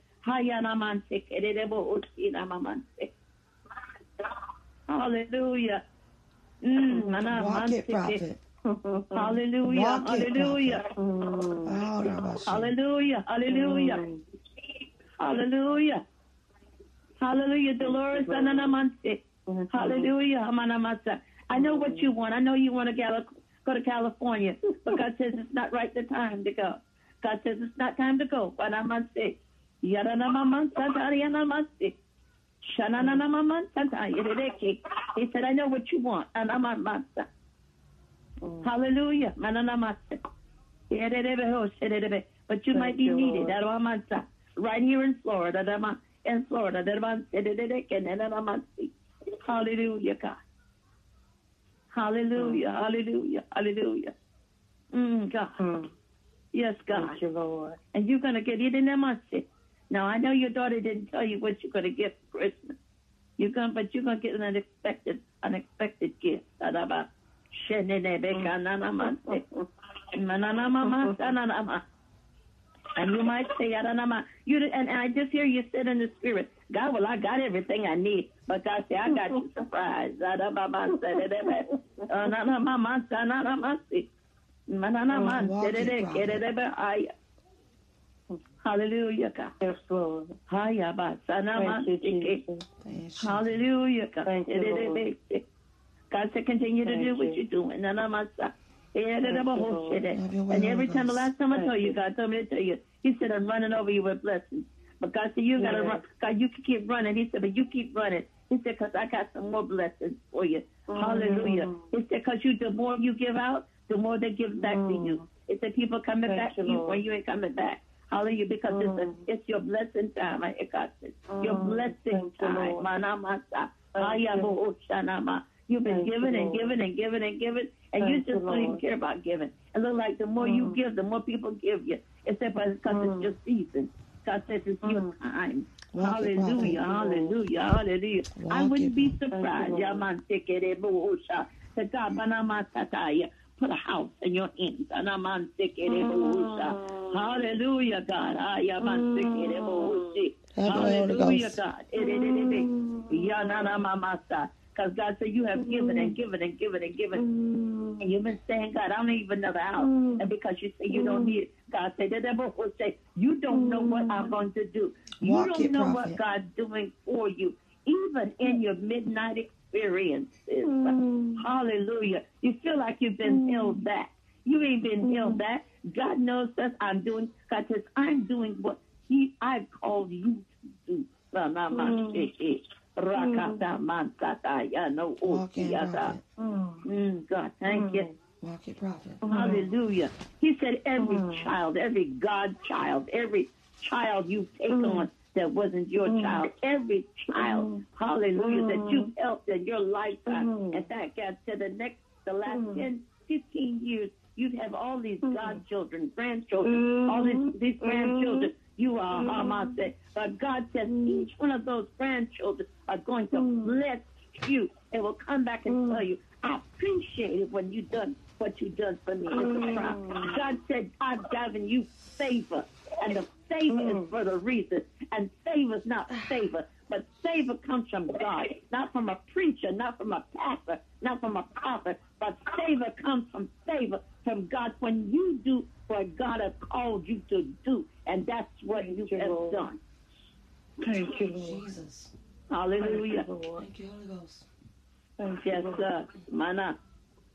Speaker 1: Hallelujah. Mm, mana
Speaker 2: Walk it,
Speaker 1: manse-
Speaker 2: prophet.
Speaker 1: Hallelujah.
Speaker 2: Walk it,
Speaker 1: Hallelujah.
Speaker 4: mm,
Speaker 2: Oh, Rabashi.
Speaker 1: Hallelujah. Hallelujah.
Speaker 4: mm.
Speaker 1: Hallelujah. Hallelujah. Dolores Ananamanse. Hallelujah. Hamanamasa. I know what you want. I know you want to Gal- go to California, but God says it's not right the time to go. God says it's not time to go. Wanamase. Yaranamamansa Darianamase. Shananamamansa Yereke. He said, I know what you want. Anamamasa. Hallelujah. Mananamasa. But you might be needed.
Speaker 4: Lord.
Speaker 1: Aramansa. Right here in Florida. In Florida. Hallelujah, God. Hallelujah, hallelujah, hallelujah. Mm, God.
Speaker 4: Mm.
Speaker 1: Yes, God.
Speaker 4: Thank you, Lord.
Speaker 1: And you're going to get it in the mercy. Now, I know your daughter didn't tell you what you're going to get for Christmas. You're going, but you're going to get an unexpected, unexpected gift. Ta-da-ba. Shenenebe-ka-na-na-ma-se. Ma-na-na-ma-ma-sa-na-na-ma. And you might say, "Adanama." You and, and I just hear you sit in the spirit. God, well, I got everything I need, but God say, I got you surprised.
Speaker 2: Oh,
Speaker 1: Da-da-da-ke-da-da-ba-ay. Hallelujah, God.
Speaker 4: Yes, Lord.
Speaker 1: Haya ba
Speaker 4: Thank you, Jesus.
Speaker 2: Thank you.
Speaker 1: Hallelujah, God.
Speaker 4: Thank you, Lord.
Speaker 1: God said, continue to
Speaker 4: Thank
Speaker 1: do what
Speaker 4: you.
Speaker 1: you're doing. Na na ma sa. Da, da,
Speaker 4: Thank
Speaker 1: ba,
Speaker 4: you,
Speaker 1: ho,
Speaker 4: Lord.
Speaker 1: shit.
Speaker 2: Have your way,
Speaker 1: And every time, the last time I told you,
Speaker 4: you.
Speaker 1: God told me to tell you, He said, I'm running over you with blessings. But God said, you got to
Speaker 4: Yes.
Speaker 1: run. God, you can keep running. He said, but you keep running. He said, because I got some more blessings for you. Hallelujah.
Speaker 4: Mm.
Speaker 1: He said, because you, the more you give out, the more they give back to you. He said, people coming
Speaker 4: Thank
Speaker 1: back
Speaker 4: you,
Speaker 1: to you
Speaker 4: Lord.
Speaker 1: when you ain't coming back. Hallelujah. Because it's,
Speaker 4: Mm.
Speaker 1: a, it's your blessing time. I God said, your
Speaker 4: Mm.
Speaker 1: blessing
Speaker 4: Thank you,
Speaker 1: time. Manamasa.
Speaker 4: You.
Speaker 1: You've been
Speaker 4: Thank
Speaker 1: giving and giving and giving and giving, And you
Speaker 4: Thank you,
Speaker 1: just don't even care about giving. It look like the more you
Speaker 4: Mm.
Speaker 1: give, the more people give you. It's because because
Speaker 4: Mm.
Speaker 1: it's your season. God says it's your
Speaker 4: Mm.
Speaker 1: time.
Speaker 2: Walk it,
Speaker 1: hallelujah, hallelujah, hallelujah. I wouldn't
Speaker 2: it,
Speaker 1: be surprised.
Speaker 4: Thank you, Lord.
Speaker 1: Yaman sekere bohosha. That God, Put a house in your hands. Anaman sekere.
Speaker 4: Mm.
Speaker 1: Hallelujah, God. Ayaman sekere bohoshi.
Speaker 2: Have the Holy
Speaker 1: Hallelujah, God. Because God said you have given and given and given and given.
Speaker 4: Mm.
Speaker 1: And you've been saying, God, I don't need another house. And because you say you don't need it, God said, the devil will say, you don't know what I'm going to do. You
Speaker 2: Walk
Speaker 1: don't
Speaker 2: it,
Speaker 1: know
Speaker 2: prophet.
Speaker 1: what God's doing for you, even in your midnight experiences.
Speaker 4: Mm.
Speaker 1: Hallelujah. You feel like you've been held back. You ain't been held back. God knows that I'm doing. God says, I'm doing what He I've called you to do. Ramamashiki, rakatamansataya, no
Speaker 2: Walk in,
Speaker 1: osiyata.
Speaker 2: prophet.
Speaker 4: Mm.
Speaker 1: Mm, God, thank you.
Speaker 2: Walk it, prophet.
Speaker 1: Hallelujah. He said, every
Speaker 4: Mm.
Speaker 1: child, every God child, every child you take
Speaker 4: Mm.
Speaker 1: on that wasn't your
Speaker 4: Mm.
Speaker 1: child, every child,
Speaker 4: Mm.
Speaker 1: hallelujah, that
Speaker 4: Mm.
Speaker 1: you helped in your lifetime.
Speaker 4: Mm.
Speaker 1: In fact, God said the next, the last
Speaker 4: Mm.
Speaker 1: 10, 15 years, you'd have all these
Speaker 4: Mm.
Speaker 1: godchildren, grandchildren,
Speaker 4: Mm.
Speaker 1: all these, these
Speaker 4: Mm.
Speaker 1: grandchildren. You are
Speaker 4: Mm.
Speaker 1: Said. But God says
Speaker 4: Mm.
Speaker 1: each one of those grandchildren are going to
Speaker 4: Mm.
Speaker 1: bless you and will come back and
Speaker 4: Mm.
Speaker 1: tell you, I appreciate it when you done what you done for me.
Speaker 4: Mm.
Speaker 1: God said, I've given you favor. And the favor
Speaker 4: Mm.
Speaker 1: is for the reason. And favor's not favor, but favor comes from God, not from a preacher, not from a pastor, not from a prophet, but favor comes from favor from God when you do what God has called you to do. And that's what you
Speaker 4: Thank you,
Speaker 1: have
Speaker 4: Lord.
Speaker 1: done.
Speaker 4: Thank you, Lord.
Speaker 2: Jesus.
Speaker 1: Hallelujah.
Speaker 4: Thank you, Lord.
Speaker 2: Thank you, Holy Ghost.
Speaker 4: Thank you,
Speaker 1: Yes,
Speaker 4: Lord.
Speaker 1: sir. Mana.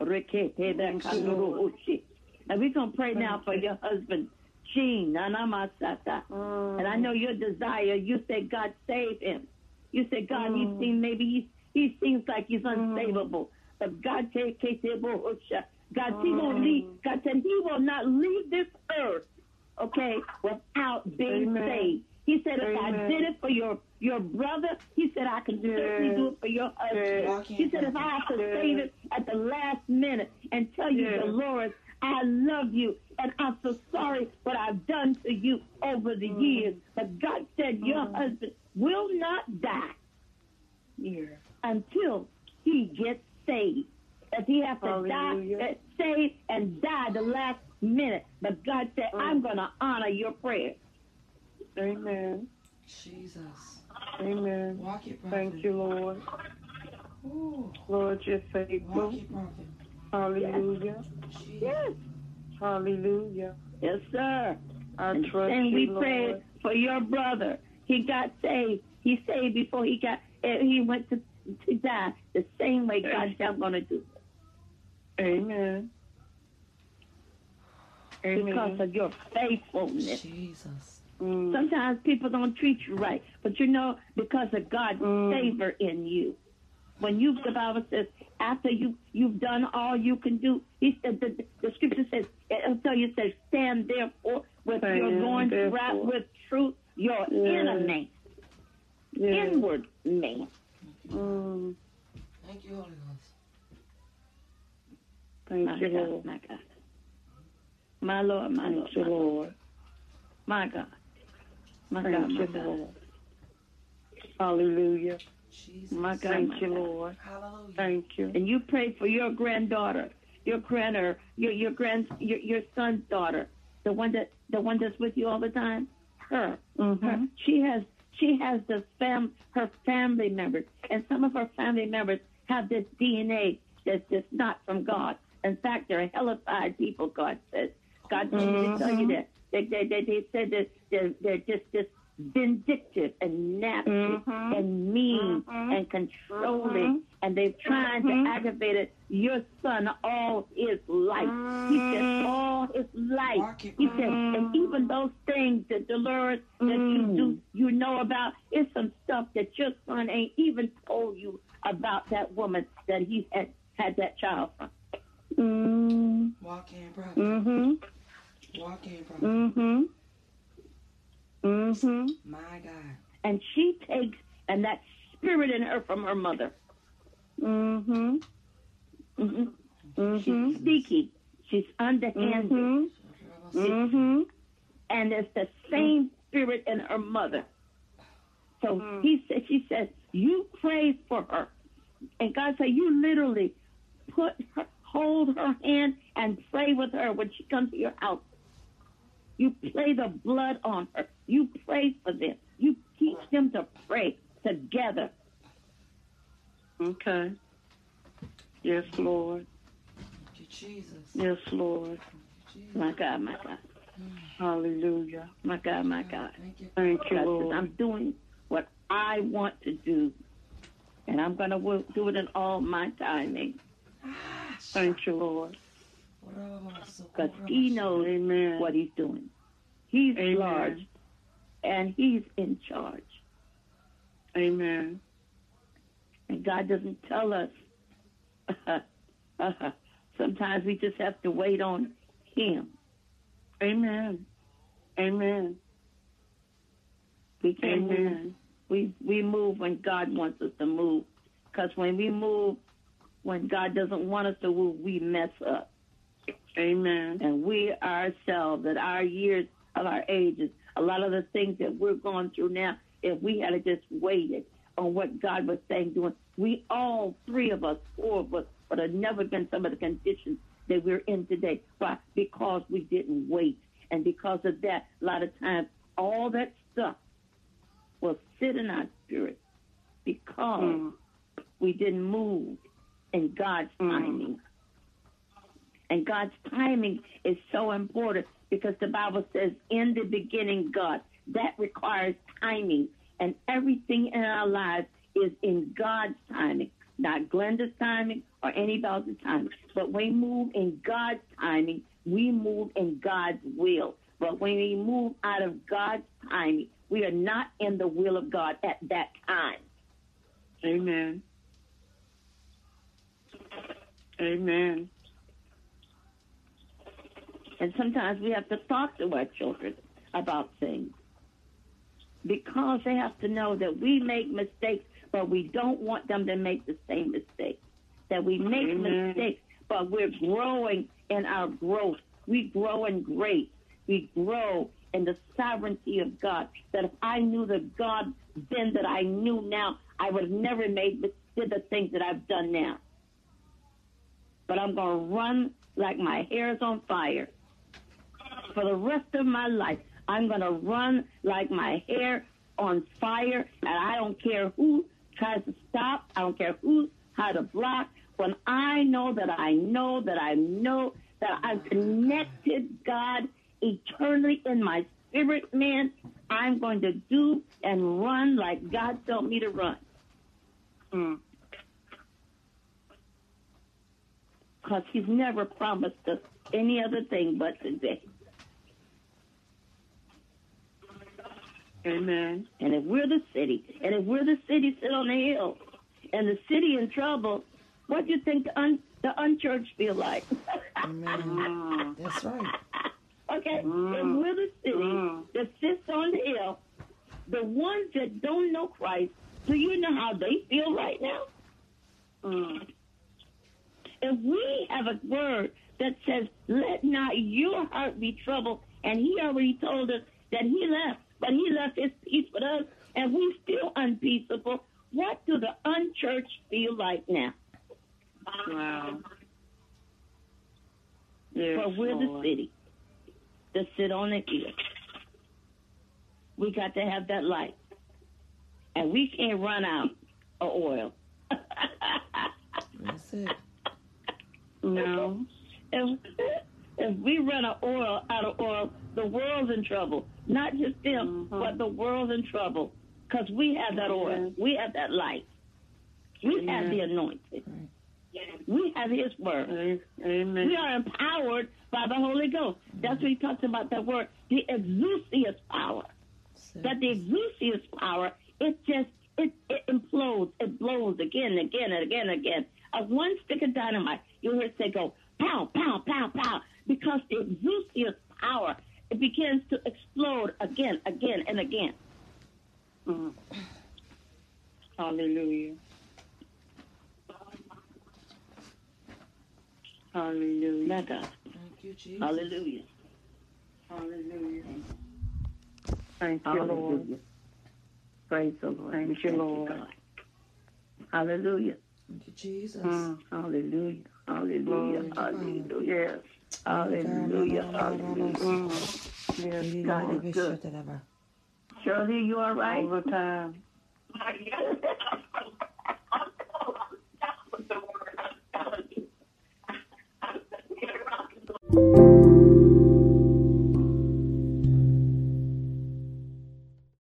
Speaker 1: Reke tebe kanuru uchi. And we're going to pray now for your husband, Gene. Nanamasata.
Speaker 4: Mm.
Speaker 1: And I know your desire, you said, God, save him. You said, God, he
Speaker 4: Mm.
Speaker 1: seems maybe he, he seems like he's unsavable. But God, take God, he won't
Speaker 4: Mm.
Speaker 1: leave. God said he will not leave this earth, okay, without being
Speaker 4: Amen.
Speaker 1: saved. He said, if I did it for your your brother, he said I can certainly do it for your husband.
Speaker 2: Yes.
Speaker 1: He said if I have to
Speaker 4: Yes.
Speaker 1: save it at the last minute and tell you,
Speaker 4: Yes.
Speaker 1: Dolores, I love you and I'm so sorry what I've done to you over the
Speaker 4: Mm.
Speaker 1: years. But God said your
Speaker 4: Mm.
Speaker 1: husband will not die
Speaker 4: Yeah.
Speaker 1: until he gets saved. If he has to
Speaker 4: Hallelujah.
Speaker 1: die, uh, save and die the last minute. But God said,
Speaker 4: Mm.
Speaker 1: I'm going to honor your prayer.
Speaker 4: Amen.
Speaker 2: Jesus.
Speaker 4: Amen.
Speaker 2: Walk it, prophet.
Speaker 4: Thank you, Lord.
Speaker 2: Ooh.
Speaker 4: Lord, you're
Speaker 2: Walk
Speaker 4: faithful.
Speaker 2: it, prophet.
Speaker 4: Hallelujah.
Speaker 1: Yes,
Speaker 4: Hallelujah.
Speaker 1: yes, sir.
Speaker 4: I
Speaker 1: and
Speaker 4: trust
Speaker 1: and
Speaker 4: you,
Speaker 1: we
Speaker 4: Lord.
Speaker 1: pray for your brother. He got saved. He saved before he got. uh, He went to to die the same way God said I'm going to do
Speaker 4: Amen. Amen.
Speaker 1: because of your faithfulness.
Speaker 2: Jesus.
Speaker 4: Mm.
Speaker 1: Sometimes people don't treat you right, but you know because of God's
Speaker 4: Mm.
Speaker 1: favor in you. When you, the Bible says, after you you've done all you can do, He said the, the scripture says, it'll tell you says, stand therefore with your
Speaker 4: Stand
Speaker 1: loins
Speaker 4: therefore.
Speaker 1: wrapped with truth, your
Speaker 4: Yes.
Speaker 1: inner man,
Speaker 4: Yes.
Speaker 1: inward man.
Speaker 4: Mm.
Speaker 2: Thank you, Holy Ghost.
Speaker 4: Thank
Speaker 1: My
Speaker 4: you,
Speaker 1: God,
Speaker 4: Lord.
Speaker 1: my God. My Lord, my Lord,
Speaker 4: you,
Speaker 1: my Lord.
Speaker 4: Lord.
Speaker 1: My God. My God,
Speaker 4: Thank
Speaker 1: my
Speaker 4: you,
Speaker 1: God.
Speaker 4: Lord. Hallelujah.
Speaker 2: Jesus.
Speaker 1: My God,
Speaker 4: Thank you, Lord.
Speaker 2: Hallelujah.
Speaker 4: Thank you.
Speaker 1: And you pray for your granddaughter, your granddaughter, your your grand your, your son's daughter, the one that the one that's with you all the time. Her, her.
Speaker 4: Mm-hmm.
Speaker 1: She has she has the fam her family members, and some of her family members have this DNA that's just not from God. In fact, they're hellified people. God says. God told me to tell you
Speaker 4: Mhm.
Speaker 1: that. They they they, they said that they're they're just just vindictive and nasty
Speaker 4: Mhm.
Speaker 1: and mean
Speaker 4: Mhm.
Speaker 1: and controlling,
Speaker 4: Mhm.
Speaker 1: and they've tried to aggravate it, your son all his life. He said
Speaker 4: Mhm.
Speaker 1: all his life.
Speaker 2: Walk it,
Speaker 1: He said,
Speaker 4: Mhm.
Speaker 1: and even those things that Dolores that you do you know about, it's some stuff that your son ain't even told you about that woman that he had had that child from.
Speaker 4: Mm.
Speaker 2: Walk in, prophet.
Speaker 4: Mm-hmm.
Speaker 2: Walk in, prophet.
Speaker 4: Mm-hmm. Mm-hmm.
Speaker 2: My God.
Speaker 1: And she takes and that spirit in her from her mother.
Speaker 4: Mm-hmm.
Speaker 1: hmm
Speaker 4: Mm-hmm.
Speaker 1: She's sneaky. She's underhanded.
Speaker 4: Mm-hmm. Mm-hmm.
Speaker 1: And it's the same spirit in her mother. So
Speaker 4: Mm.
Speaker 1: he said, she said, you pray for her. And God said, you literally put her, hold her hand and pray with her when she comes to your house. You play the blood on her. You pray for them. You teach them to pray together.
Speaker 4: Okay. Yes, Lord.
Speaker 2: Thank you, Jesus.
Speaker 4: Yes, Lord.
Speaker 2: Jesus.
Speaker 1: My God, my God,
Speaker 4: Hallelujah.
Speaker 1: my God, my God.
Speaker 2: Thank you.
Speaker 4: Thank you, Lord.
Speaker 1: I'm doing what I want to do, and I'm going to do it in all my timing ah,
Speaker 4: Thank you, Lord.
Speaker 1: because He knows
Speaker 4: Amen.
Speaker 1: what He's doing. He's
Speaker 4: Amen.
Speaker 1: large, and He's in charge.
Speaker 4: Amen.
Speaker 1: And God doesn't tell us. sometimes we just have to wait on Him.
Speaker 4: Amen. Amen.
Speaker 1: We can't move.
Speaker 4: Amen.
Speaker 1: We we move when God wants us to move. Because when we move, when God doesn't want us to move, we mess up.
Speaker 4: Amen.
Speaker 1: And we ourselves, at our years of our ages, a lot of the things that we're going through now, if we had just waited on what God was saying, doing, we all three of us, four of us, would have never been some of the conditions that we're in today. Why? Because we didn't wait. And because of that, a lot of times, all that stuff will sit in our spirit because
Speaker 4: Mm.
Speaker 1: we didn't move in God's
Speaker 4: Mm.
Speaker 1: timing. And God's timing is so important because the Bible says, in the beginning, God. That requires timing. And everything in our lives is in God's timing, not Glenda's timing or anybody else's timing. But we move in God's timing, we move in God's will. But when we move out of God's timing, we are not in the will of God at that time.
Speaker 4: Amen. Amen.
Speaker 1: And sometimes we have to talk to our children about things because they have to know that we make mistakes, but we don't want them to make the same mistakes. That we make
Speaker 4: Amen.
Speaker 1: mistakes, but we're growing in our growth. We grow in grace. We grow in the sovereignty of God. That if I knew the God then that I knew now, I would have never made did the things that I've done now. But I'm going to run like my hair is on fire for the rest of my life. I'm going to run like my hair on fire, and I don't care who tries to stop. I don't care who how to block. When I know that I know that I know that I've connected God eternally in my spirit, man, I'm going to do and run like God told me to run.
Speaker 4: Mm.
Speaker 1: Because He's never promised us any other thing but today.
Speaker 4: Amen.
Speaker 1: And if we're the city, and if we're the city sit on the hill, and the city in trouble, what do you think the, un, the unchurched feel like?
Speaker 2: Amen.
Speaker 4: Mm.
Speaker 2: That's right.
Speaker 1: okay,
Speaker 4: Mm.
Speaker 1: if we're the city
Speaker 4: Mm.
Speaker 1: that sits on the hill, the ones that don't know Christ, do you know how they feel right now?
Speaker 4: Mm.
Speaker 1: If we have a word that says, "Let not your heart be troubled," and He already told us that He left, but He left His peace with us, and we still unpeaceable. What do the unchurched feel like now?
Speaker 4: Wow. Yes,
Speaker 1: but we're
Speaker 4: Lord.
Speaker 1: the city that sit on the hill. We got to have that light, and we can't run out of oil.
Speaker 2: That's it.
Speaker 4: No.
Speaker 1: if, if we run out of oil out of oil, the world's in trouble. Not just them,
Speaker 4: Mhm.
Speaker 1: but the world's in trouble because we have that oil,
Speaker 4: Amen.
Speaker 1: we have that light, we have the anointing, we have His word.
Speaker 4: Amen.
Speaker 1: We are empowered by the Holy Ghost. That's what he talks about that word, the exousias power.
Speaker 2: It.
Speaker 1: That the exousias power, it just it, it implodes, it blows again and again and again and again. A one stick of dynamite, you'll hear it say go pow, pow, pow, pow, because the exousias power, it begins to explode again, again, and again.
Speaker 4: Mm. Hallelujah. Hallelujah.
Speaker 2: Thank you, Jesus.
Speaker 1: Hallelujah.
Speaker 4: Hallelujah. Thank you, Lord.
Speaker 1: Hallelujah. Praise the Lord.
Speaker 4: Thank
Speaker 1: We
Speaker 4: you, Lord.
Speaker 1: God. Hallelujah.
Speaker 2: Thank you, Jesus.
Speaker 4: Mm.
Speaker 1: Hallelujah. Hallelujah.
Speaker 2: God.
Speaker 1: Hallelujah.
Speaker 4: Yes.
Speaker 1: Hallelujah. Hallelujah.
Speaker 4: Mm. Yes,
Speaker 1: God is good. Shirley, you all right?
Speaker 4: all the time.